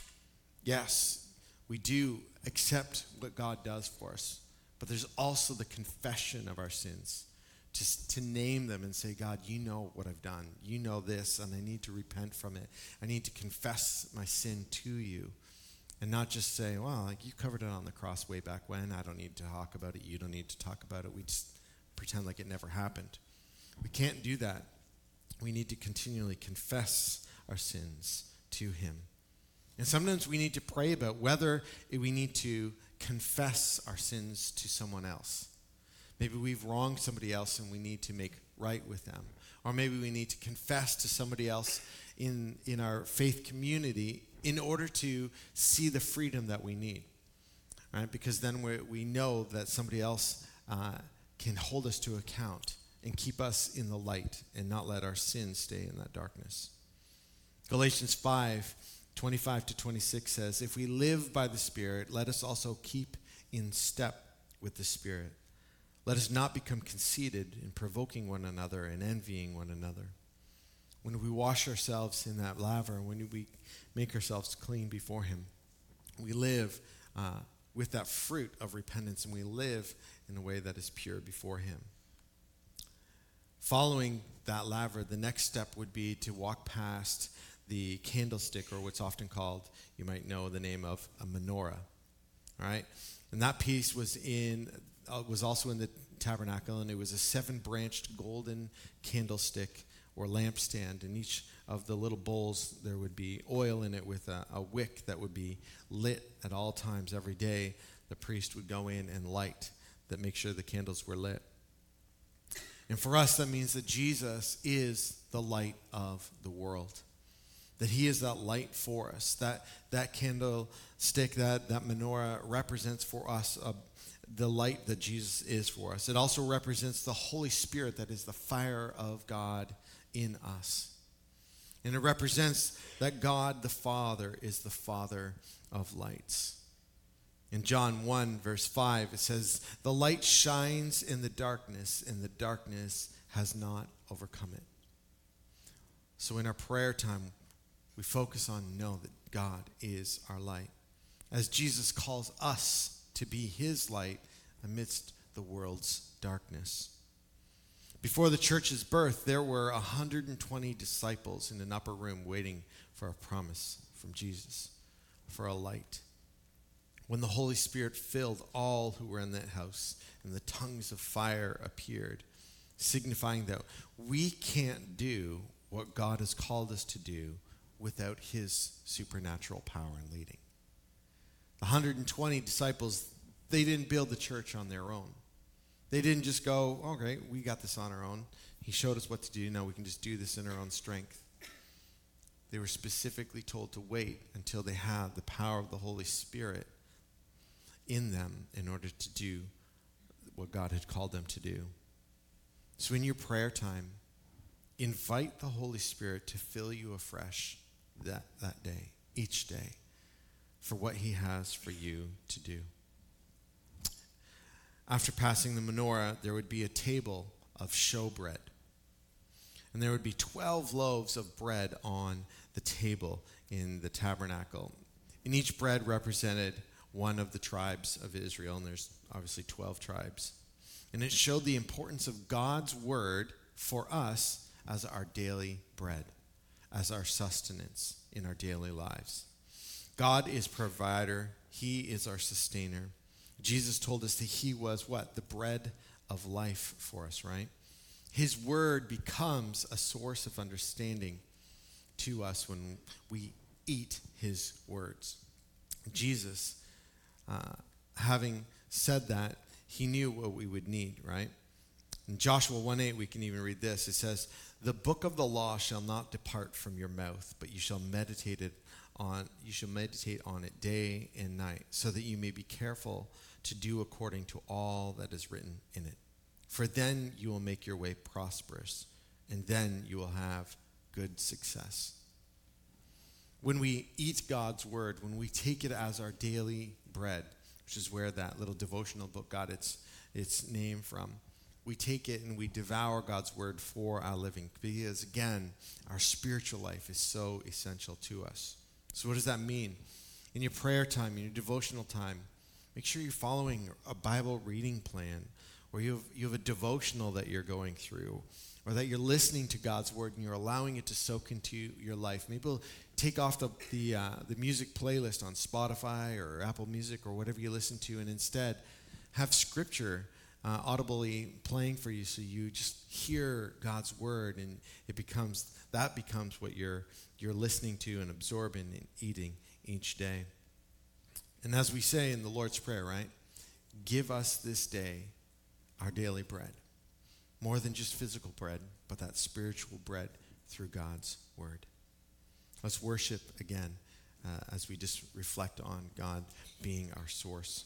Yes, we do accept what God does for us, but there's also the confession of our sins just to name them and say, God, you know what I've done. You know this, and I need to repent from it. I need to confess my sin to you. And not just say, well, like you covered it on the cross way back when. I don't need to talk about it. You don't need to talk about it. We just pretend like it never happened. We can't do that. We need to continually confess our sins to Him. And sometimes we need to pray about whether we need to confess our sins to someone else. Maybe we've wronged somebody else and we need to make right with them. Or maybe we need to confess to somebody else in, in our faith community in order to see the freedom that we need. Right? Because then we, we know that somebody else uh, can hold us to account and keep us in the light and not let our sins stay in that darkness. Galatians 5 25 to 26 says, If we live by the Spirit, let us also keep in step with the Spirit. Let us not become conceited in provoking one another and envying one another. When we wash ourselves in that laver, when we make ourselves clean before Him, we live uh, with that fruit of repentance and we live in a way that is pure before Him. Following that laver, the next step would be to walk past the candlestick, or what's often called, you might know the name of a menorah. All right? And that piece was in uh, was also in the tabernacle, and it was a seven-branched golden candlestick or lampstand. In each of the little bowls, there would be oil in it with a, a wick that would be lit at all times every day. The priest would go in and light that make sure the candles were lit. And for us, that means that Jesus is the light of the world. That he is that light for us. That, that candlestick, that, that menorah represents for us a, the light that Jesus is for us. It also represents the Holy Spirit that is the fire of God in us. And it represents that God the Father is the Father of lights. In John 1, verse 5, it says, The light shines in the darkness, and the darkness has not overcome it. So in our prayer time, we focus on know that God is our light. As Jesus calls us to be his light amidst the world's darkness. Before the church's birth, there were 120 disciples in an upper room waiting for a promise from Jesus, for a light when the Holy Spirit filled all who were in that house, and the tongues of fire appeared, signifying that we can't do what God has called us to do without His supernatural power and leading. The 120 disciples, they didn't build the church on their own. They didn't just go, okay, we got this on our own. He showed us what to do. Now we can just do this in our own strength. They were specifically told to wait until they had the power of the Holy Spirit in them in order to do what God had called them to do. So, in your prayer time, invite the Holy Spirit to fill you afresh that, that day, each day, for what He has for you to do. After passing the menorah, there would be a table of showbread. And there would be 12 loaves of bread on the table in the tabernacle. And each bread represented one of the tribes of Israel, and there's obviously 12 tribes. And it showed the importance of God's word for us as our daily bread, as our sustenance in our daily lives. God is provider, He is our sustainer. Jesus told us that He was what? The bread of life for us, right? His word becomes a source of understanding to us when we eat His words. Jesus uh, having said that, he knew what we would need, right? In Joshua 1 8, we can even read this. It says, The book of the law shall not depart from your mouth, but you shall meditate it on you shall meditate on it day and night, so that you may be careful to do according to all that is written in it. For then you will make your way prosperous, and then you will have good success. When we eat God's word, when we take it as our daily bread, which is where that little devotional book got its, its name from. We take it and we devour God's word for our living because, again, our spiritual life is so essential to us. So, what does that mean? In your prayer time, in your devotional time, make sure you're following a Bible reading plan or you have, you have a devotional that you're going through or that you're listening to God's word and you're allowing it to soak into your life. Maybe take off the, the, uh, the music playlist on Spotify or Apple Music or whatever you listen to and instead have scripture uh, audibly playing for you so you just hear God's word and it becomes that becomes what you're you're listening to and absorbing and eating each day. And as we say in the Lord's Prayer, right? Give us this day our daily bread. More than just physical bread, but that spiritual bread through God's word. Let's worship again uh, as we just reflect on God being our source.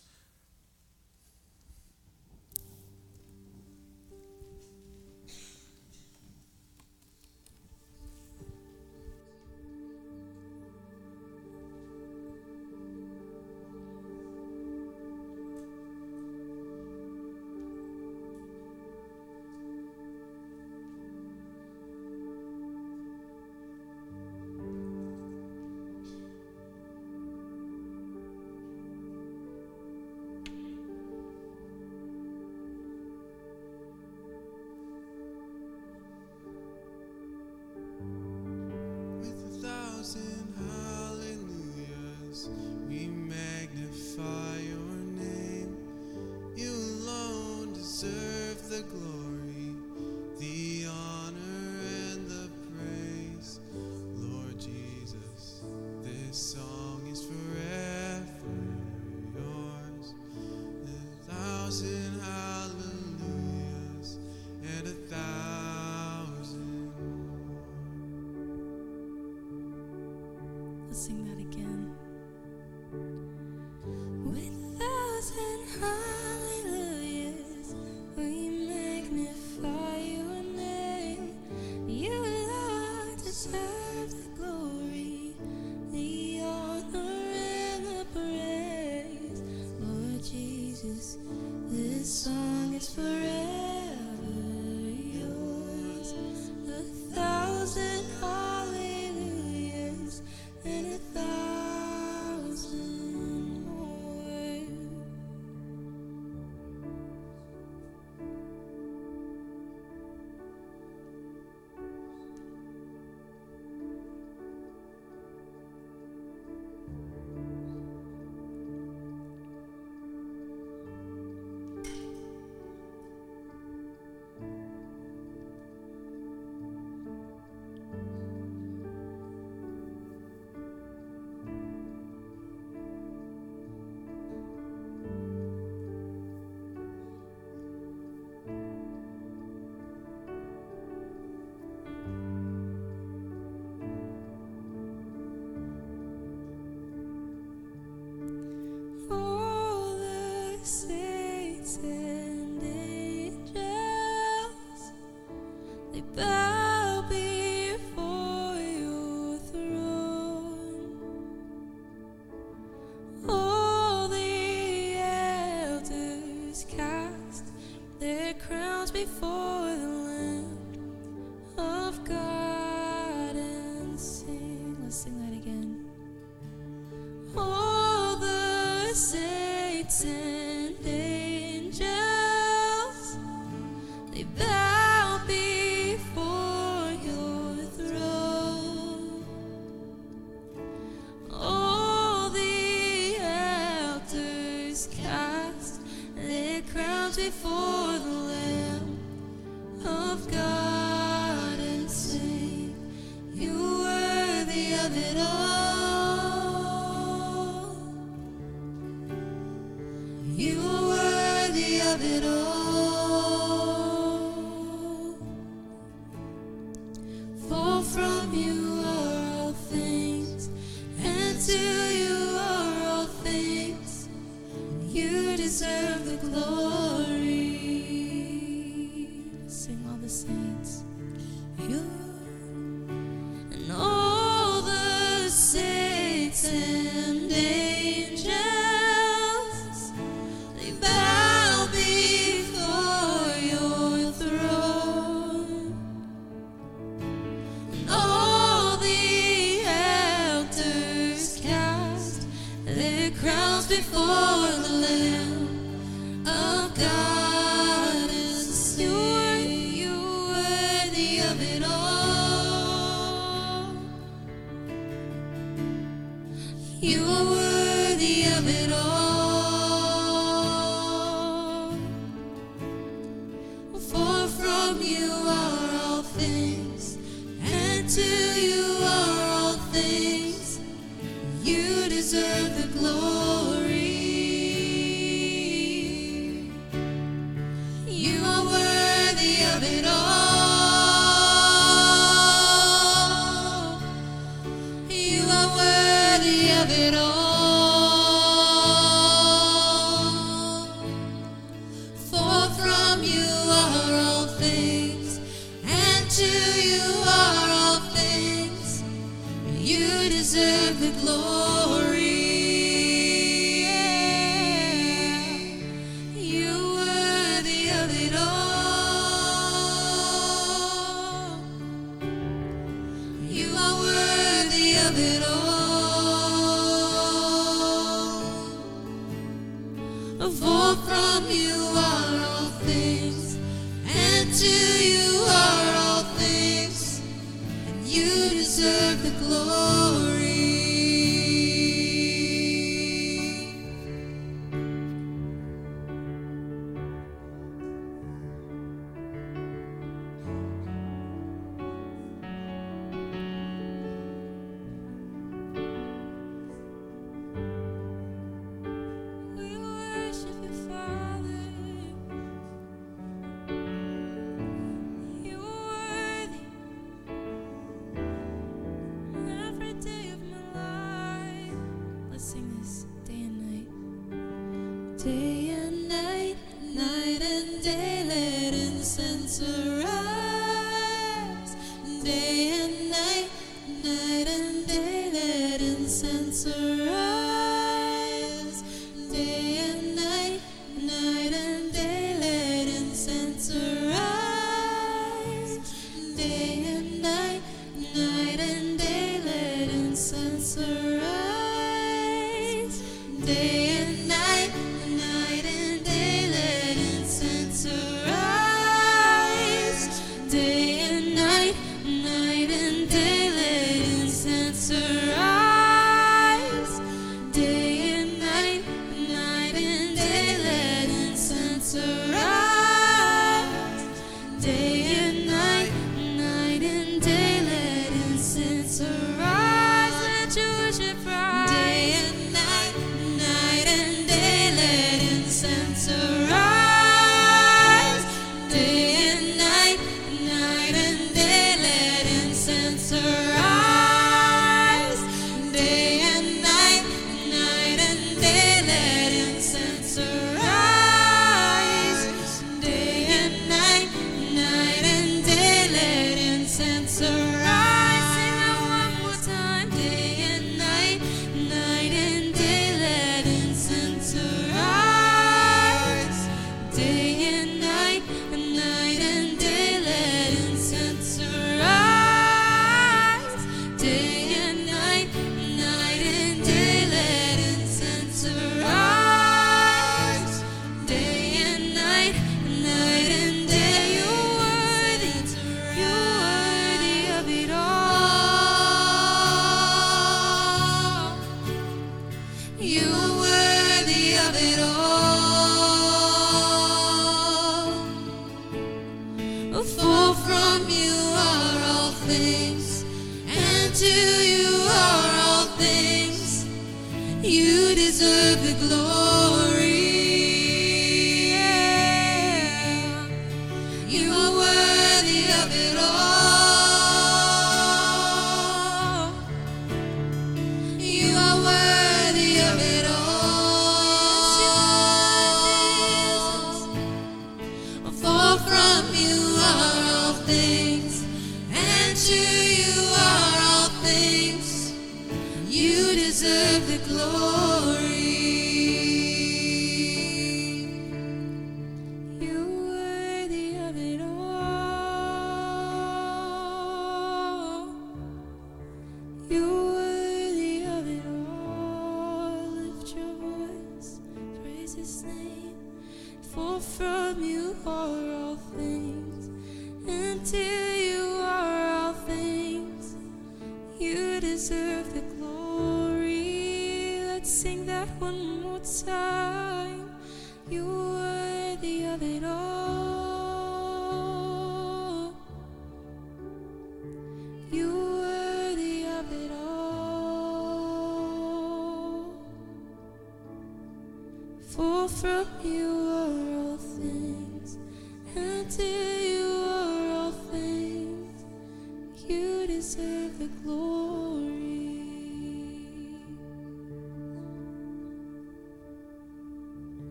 Deserve the glory.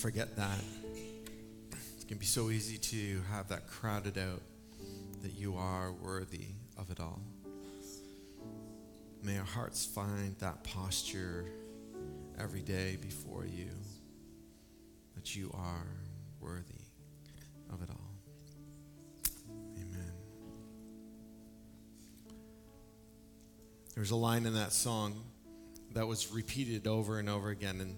Forget that. It can be so easy to have that crowded out that you are worthy of it all. May our hearts find that posture every day before you, that you are worthy of it all. Amen. There's a line in that song that was repeated over and over again, and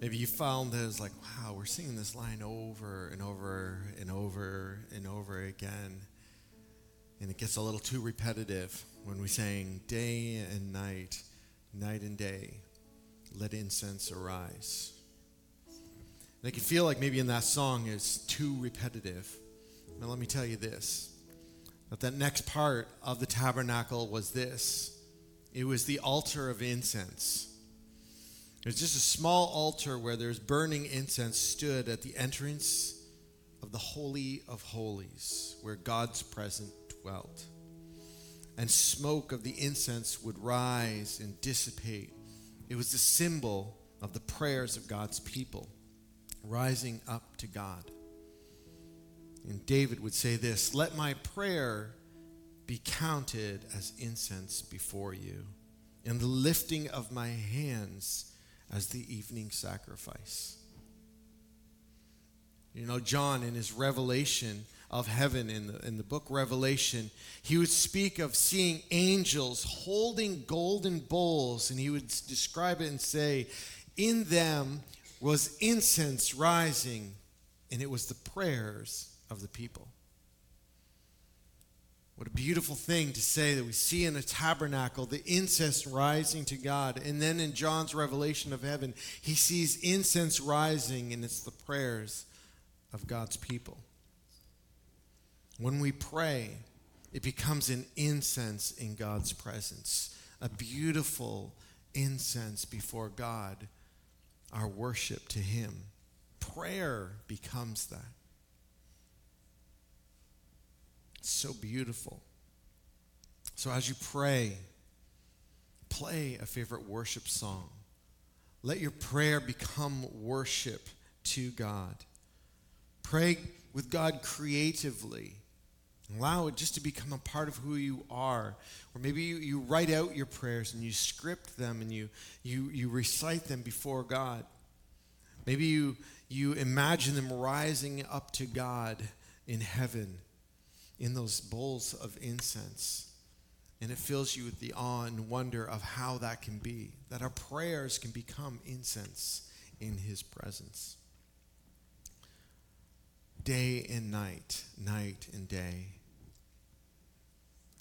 maybe you found that it like, wow, we're singing this line over and over and over and over again. And it gets a little too repetitive when we sang day and night, night and day, let incense arise. And I can feel like maybe in that song it's too repetitive. Now let me tell you this. That that next part of the tabernacle was this. It was the altar of incense. Was just a small altar where there's burning incense stood at the entrance of the Holy of Holies, where God's presence dwelt. And smoke of the incense would rise and dissipate. It was the symbol of the prayers of God's people rising up to God. And David would say this Let my prayer be counted as incense before you, and the lifting of my hands as the evening sacrifice. You know, John, in his revelation of heaven in the, in the book Revelation, he would speak of seeing angels holding golden bowls, and he would describe it and say, In them was incense rising, and it was the prayers of the people. What a beautiful thing to say that we see in a tabernacle the incense rising to God. And then in John's revelation of heaven, he sees incense rising, and it's the prayers of God's people. When we pray, it becomes an incense in God's presence, a beautiful incense before God, our worship to Him. Prayer becomes that. It's so beautiful. So as you pray, play a favorite worship song. Let your prayer become worship to God. Pray with God creatively. Allow it just to become a part of who you are. Or maybe you, you write out your prayers and you script them and you, you, you recite them before God. Maybe you, you imagine them rising up to God in heaven in those bowls of incense. And it fills you with the awe and wonder of how that can be, that our prayers can become incense in His presence. Day and night, night and day.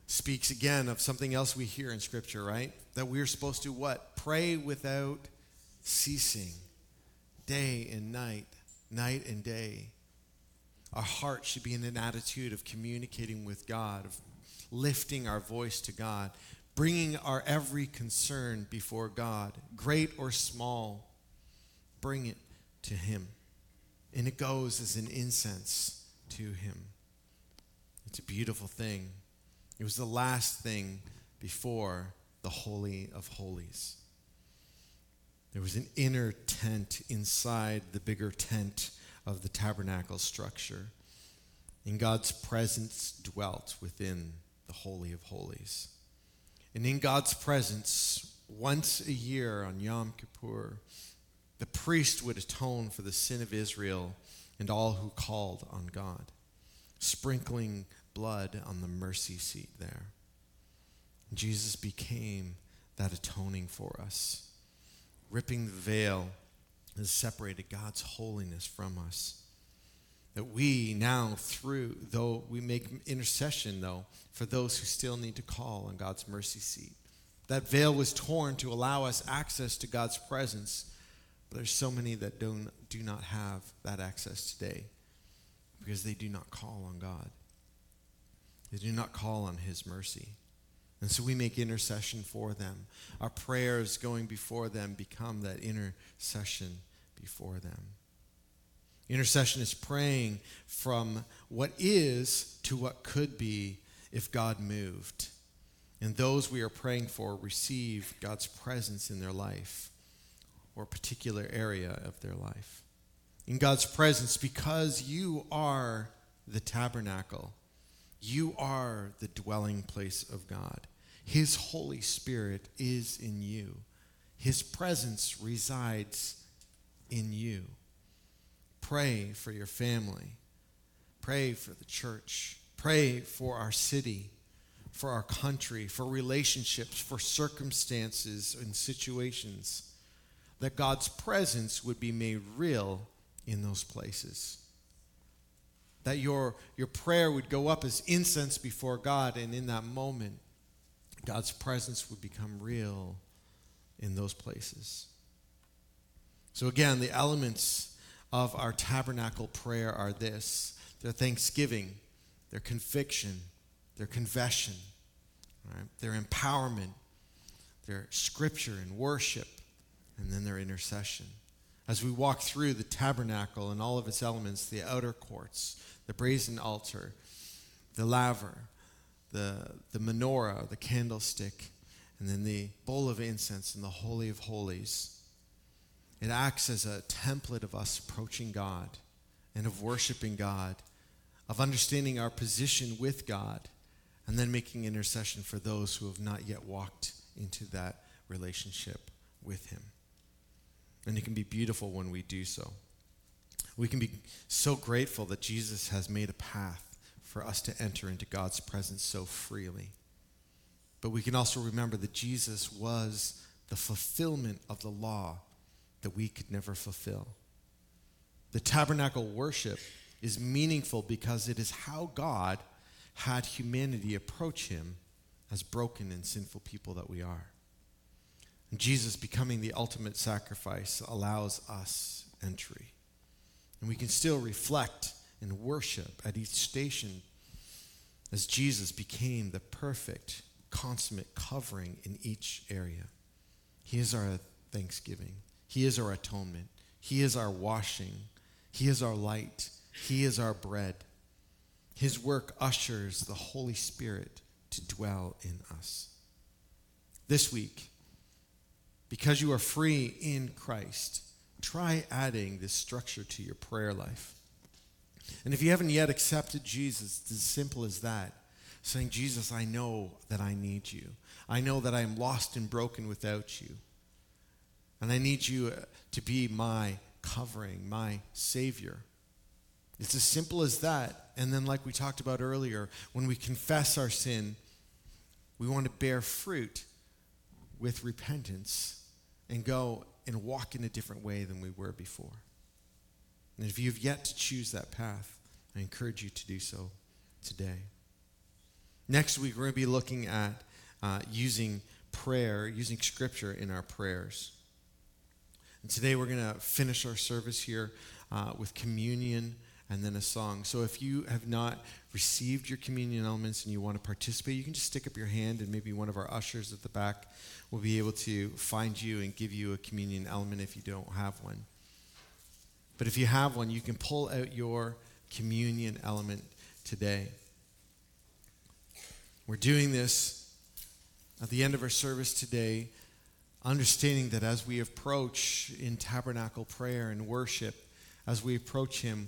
Speaks again of something else we hear in Scripture, right? That we're supposed to what? Pray without ceasing. Day and night, night and day. Our heart should be in an attitude of communicating with God, of lifting our voice to God, bringing our every concern before God, great or small. Bring it to Him. And it goes as an incense to Him. It's a beautiful thing. It was the last thing before the Holy of Holies. There was an inner tent inside the bigger tent of the tabernacle structure. And God's presence dwelt within the Holy of Holies. And in God's presence, once a year on Yom Kippur, the priest would atone for the sin of Israel and all who called on God, sprinkling blood on the mercy seat there. Jesus became that atoning for us, ripping the veil has separated God's holiness from us. That we now, through, though we make intercession, though, for those who still need to call on God's mercy seat, That veil was torn to allow us access to God's presence. But there's so many that don't, do not have that access today because they do not call on God. They do not call on His mercy. And so we make intercession for them. Our prayers going before them become that intercession before them. Intercession is praying from what is to what could be if God moved. And those we are praying for receive God's presence in their life or particular area of their life. In God's presence, because you are the tabernacle, you are the dwelling place of God. His Holy Spirit is in you, His presence resides in you. Pray for your family, pray for the church, pray for our city, for our country, for relationships, for circumstances and situations, that God's presence would be made real in those places that your, your prayer would go up as incense before God, and in that moment, God's presence would become real in those places. So, again, the elements of our tabernacle prayer are this their thanksgiving, their conviction, their confession, right? their empowerment, their scripture and worship, and then their intercession. As we walk through the tabernacle and all of its elements, the outer courts, the brazen altar, the laver, the, the menorah, the candlestick, and then the bowl of incense and the Holy of Holies. It acts as a template of us approaching God and of worshiping God, of understanding our position with God, and then making intercession for those who have not yet walked into that relationship with Him. And it can be beautiful when we do so. We can be so grateful that Jesus has made a path for us to enter into God's presence so freely. But we can also remember that Jesus was the fulfillment of the law that we could never fulfill. The tabernacle worship is meaningful because it is how God had humanity approach him as broken and sinful people that we are. And Jesus becoming the ultimate sacrifice allows us entry. And we can still reflect and worship at each station as Jesus became the perfect, consummate covering in each area. He is our thanksgiving, He is our atonement, He is our washing, He is our light, He is our bread. His work ushers the Holy Spirit to dwell in us. This week, because you are free in Christ, try adding this structure to your prayer life. And if you haven't yet accepted Jesus, it's as simple as that. Saying, Jesus, I know that I need you. I know that I am lost and broken without you. And I need you uh, to be my covering, my Savior. It's as simple as that. And then, like we talked about earlier, when we confess our sin, we want to bear fruit with repentance and go and walk in a different way than we were before. And if you've yet to choose that path, I encourage you to do so today. Next week, we're going to be looking at uh, using prayer, using scripture in our prayers. And today, we're going to finish our service here uh, with communion and then a song. So if you have not received your communion elements and you want to participate, you can just stick up your hand and maybe one of our ushers at the back will be able to find you and give you a communion element if you don't have one. But if you have one, you can pull out your communion element today. We're doing this at the end of our service today, understanding that as we approach in tabernacle prayer and worship, as we approach Him,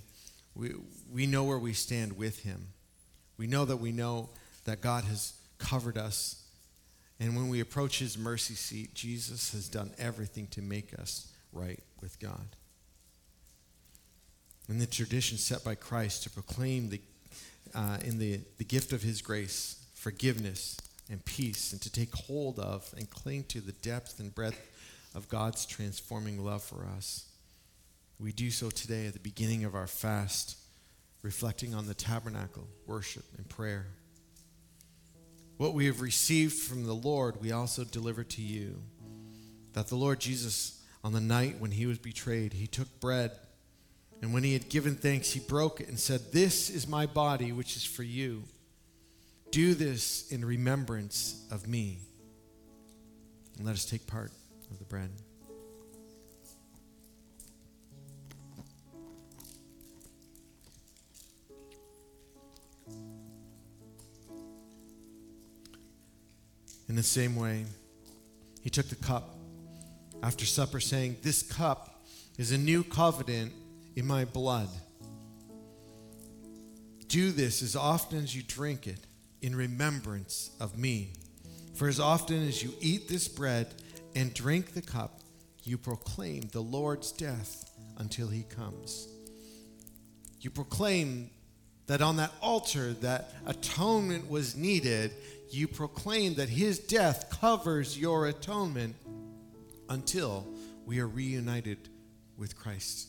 we, we know where we stand with Him. We know that we know that God has covered us. And when we approach His mercy seat, Jesus has done everything to make us right with God. And the tradition set by Christ to proclaim the, uh, in the, the gift of His grace, forgiveness, and peace, and to take hold of and cling to the depth and breadth of God's transforming love for us. We do so today at the beginning of our fast, reflecting on the tabernacle, worship, and prayer. What we have received from the Lord, we also deliver to you. That the Lord Jesus, on the night when he was betrayed, he took bread, and when he had given thanks, he broke it and said, This is my body, which is for you. Do this in remembrance of me. And let us take part of the bread. In the same way, he took the cup after supper, saying, This cup is a new covenant in my blood. Do this as often as you drink it in remembrance of me. For as often as you eat this bread and drink the cup, you proclaim the Lord's death until he comes. You proclaim that on that altar that atonement was needed you proclaim that his death covers your atonement until we are reunited with Christ.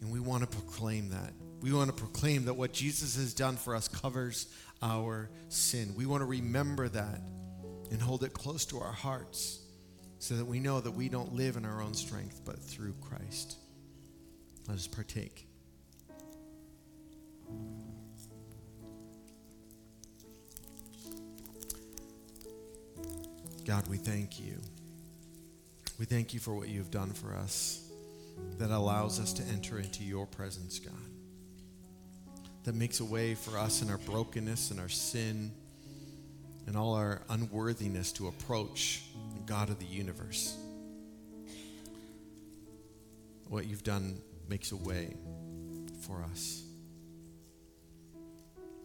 And we want to proclaim that. We want to proclaim that what Jesus has done for us covers our sin. We want to remember that and hold it close to our hearts so that we know that we don't live in our own strength but through Christ. Let us partake. God, we thank you. We thank you for what you've done for us that allows us to enter into your presence, God. That makes a way for us in our brokenness and our sin and all our unworthiness to approach the God of the universe. What you've done makes a way for us.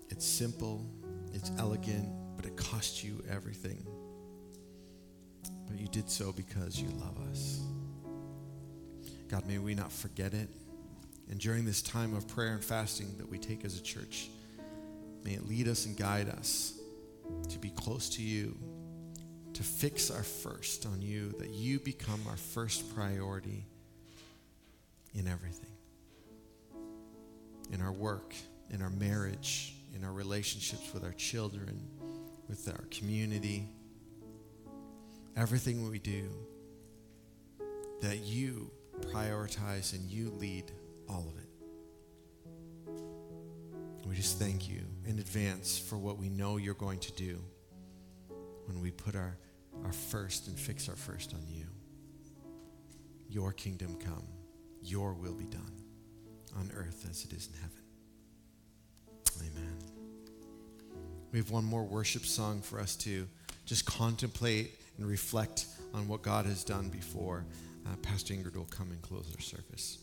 It's simple, it's elegant, but it costs you everything but you did so because you love us. God, may we not forget it. And during this time of prayer and fasting that we take as a church, may it lead us and guide us to be close to you, to fix our first on you, that you become our first priority in everything. In our work, in our marriage, in our relationships with our children, with our community. Everything we do, that you prioritize and you lead all of it. We just thank you in advance for what we know you're going to do when we put our, our first and fix our first on you. Your kingdom come, your will be done on earth as it is in heaven. Amen. We have one more worship song for us to just contemplate and reflect on what God has done before, uh, Pastor Ingrid will come and close our service.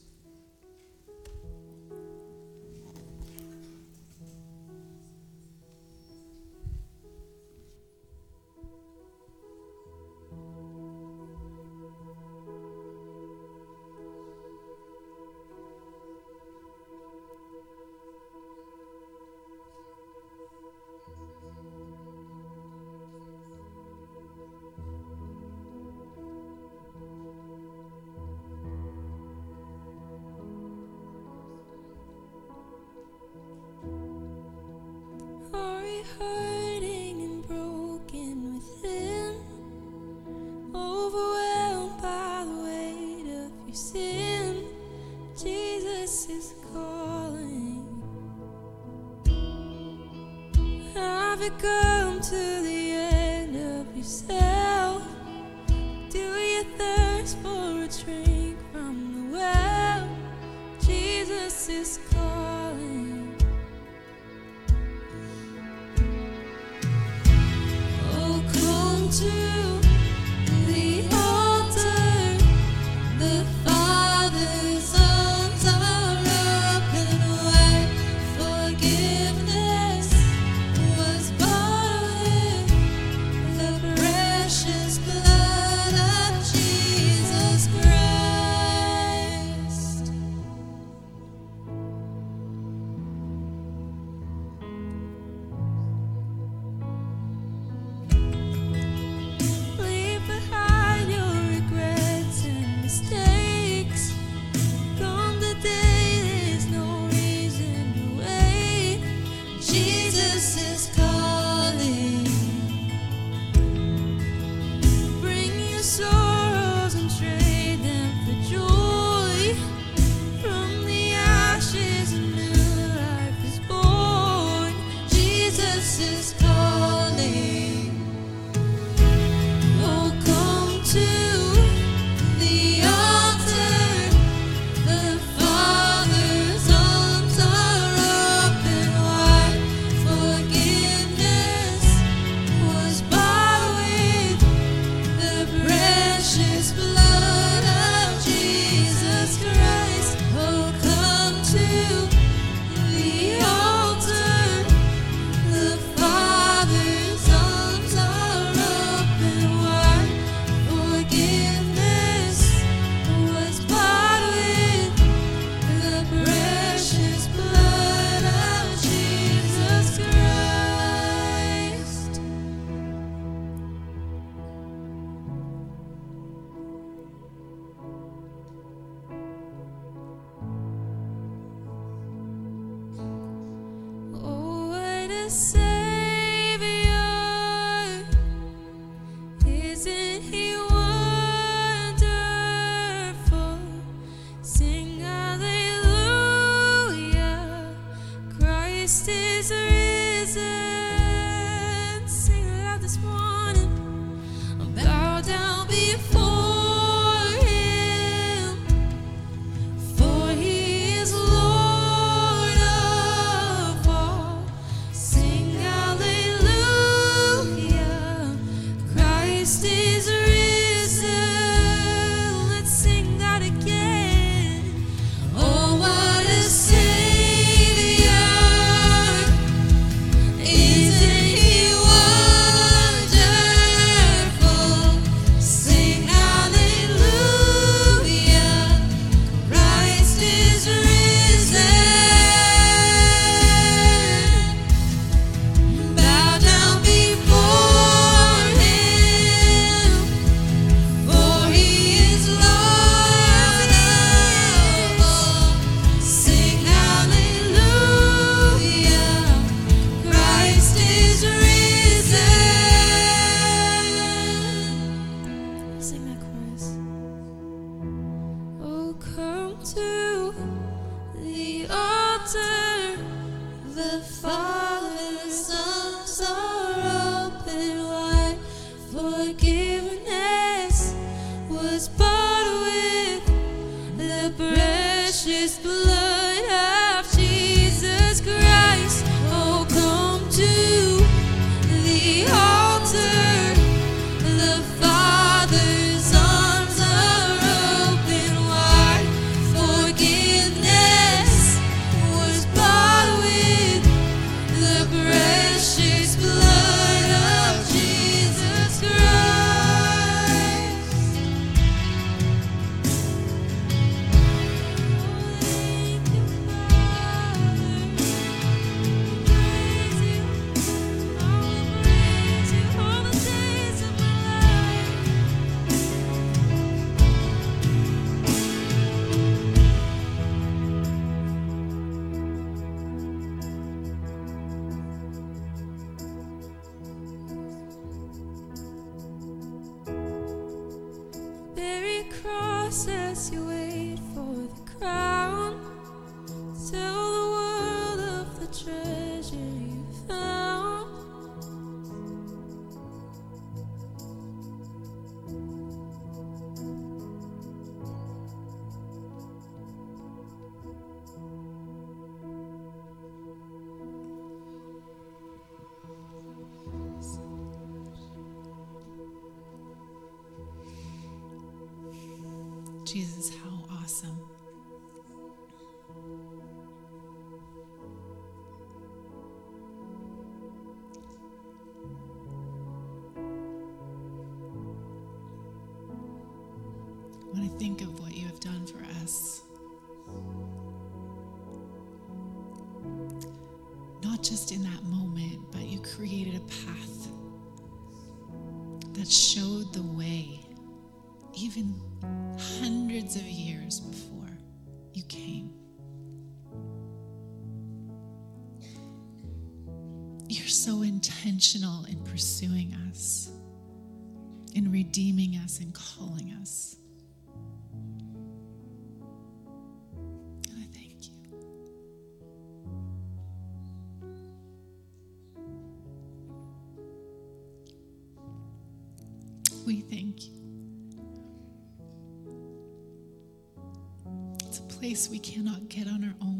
Place we cannot get on our own.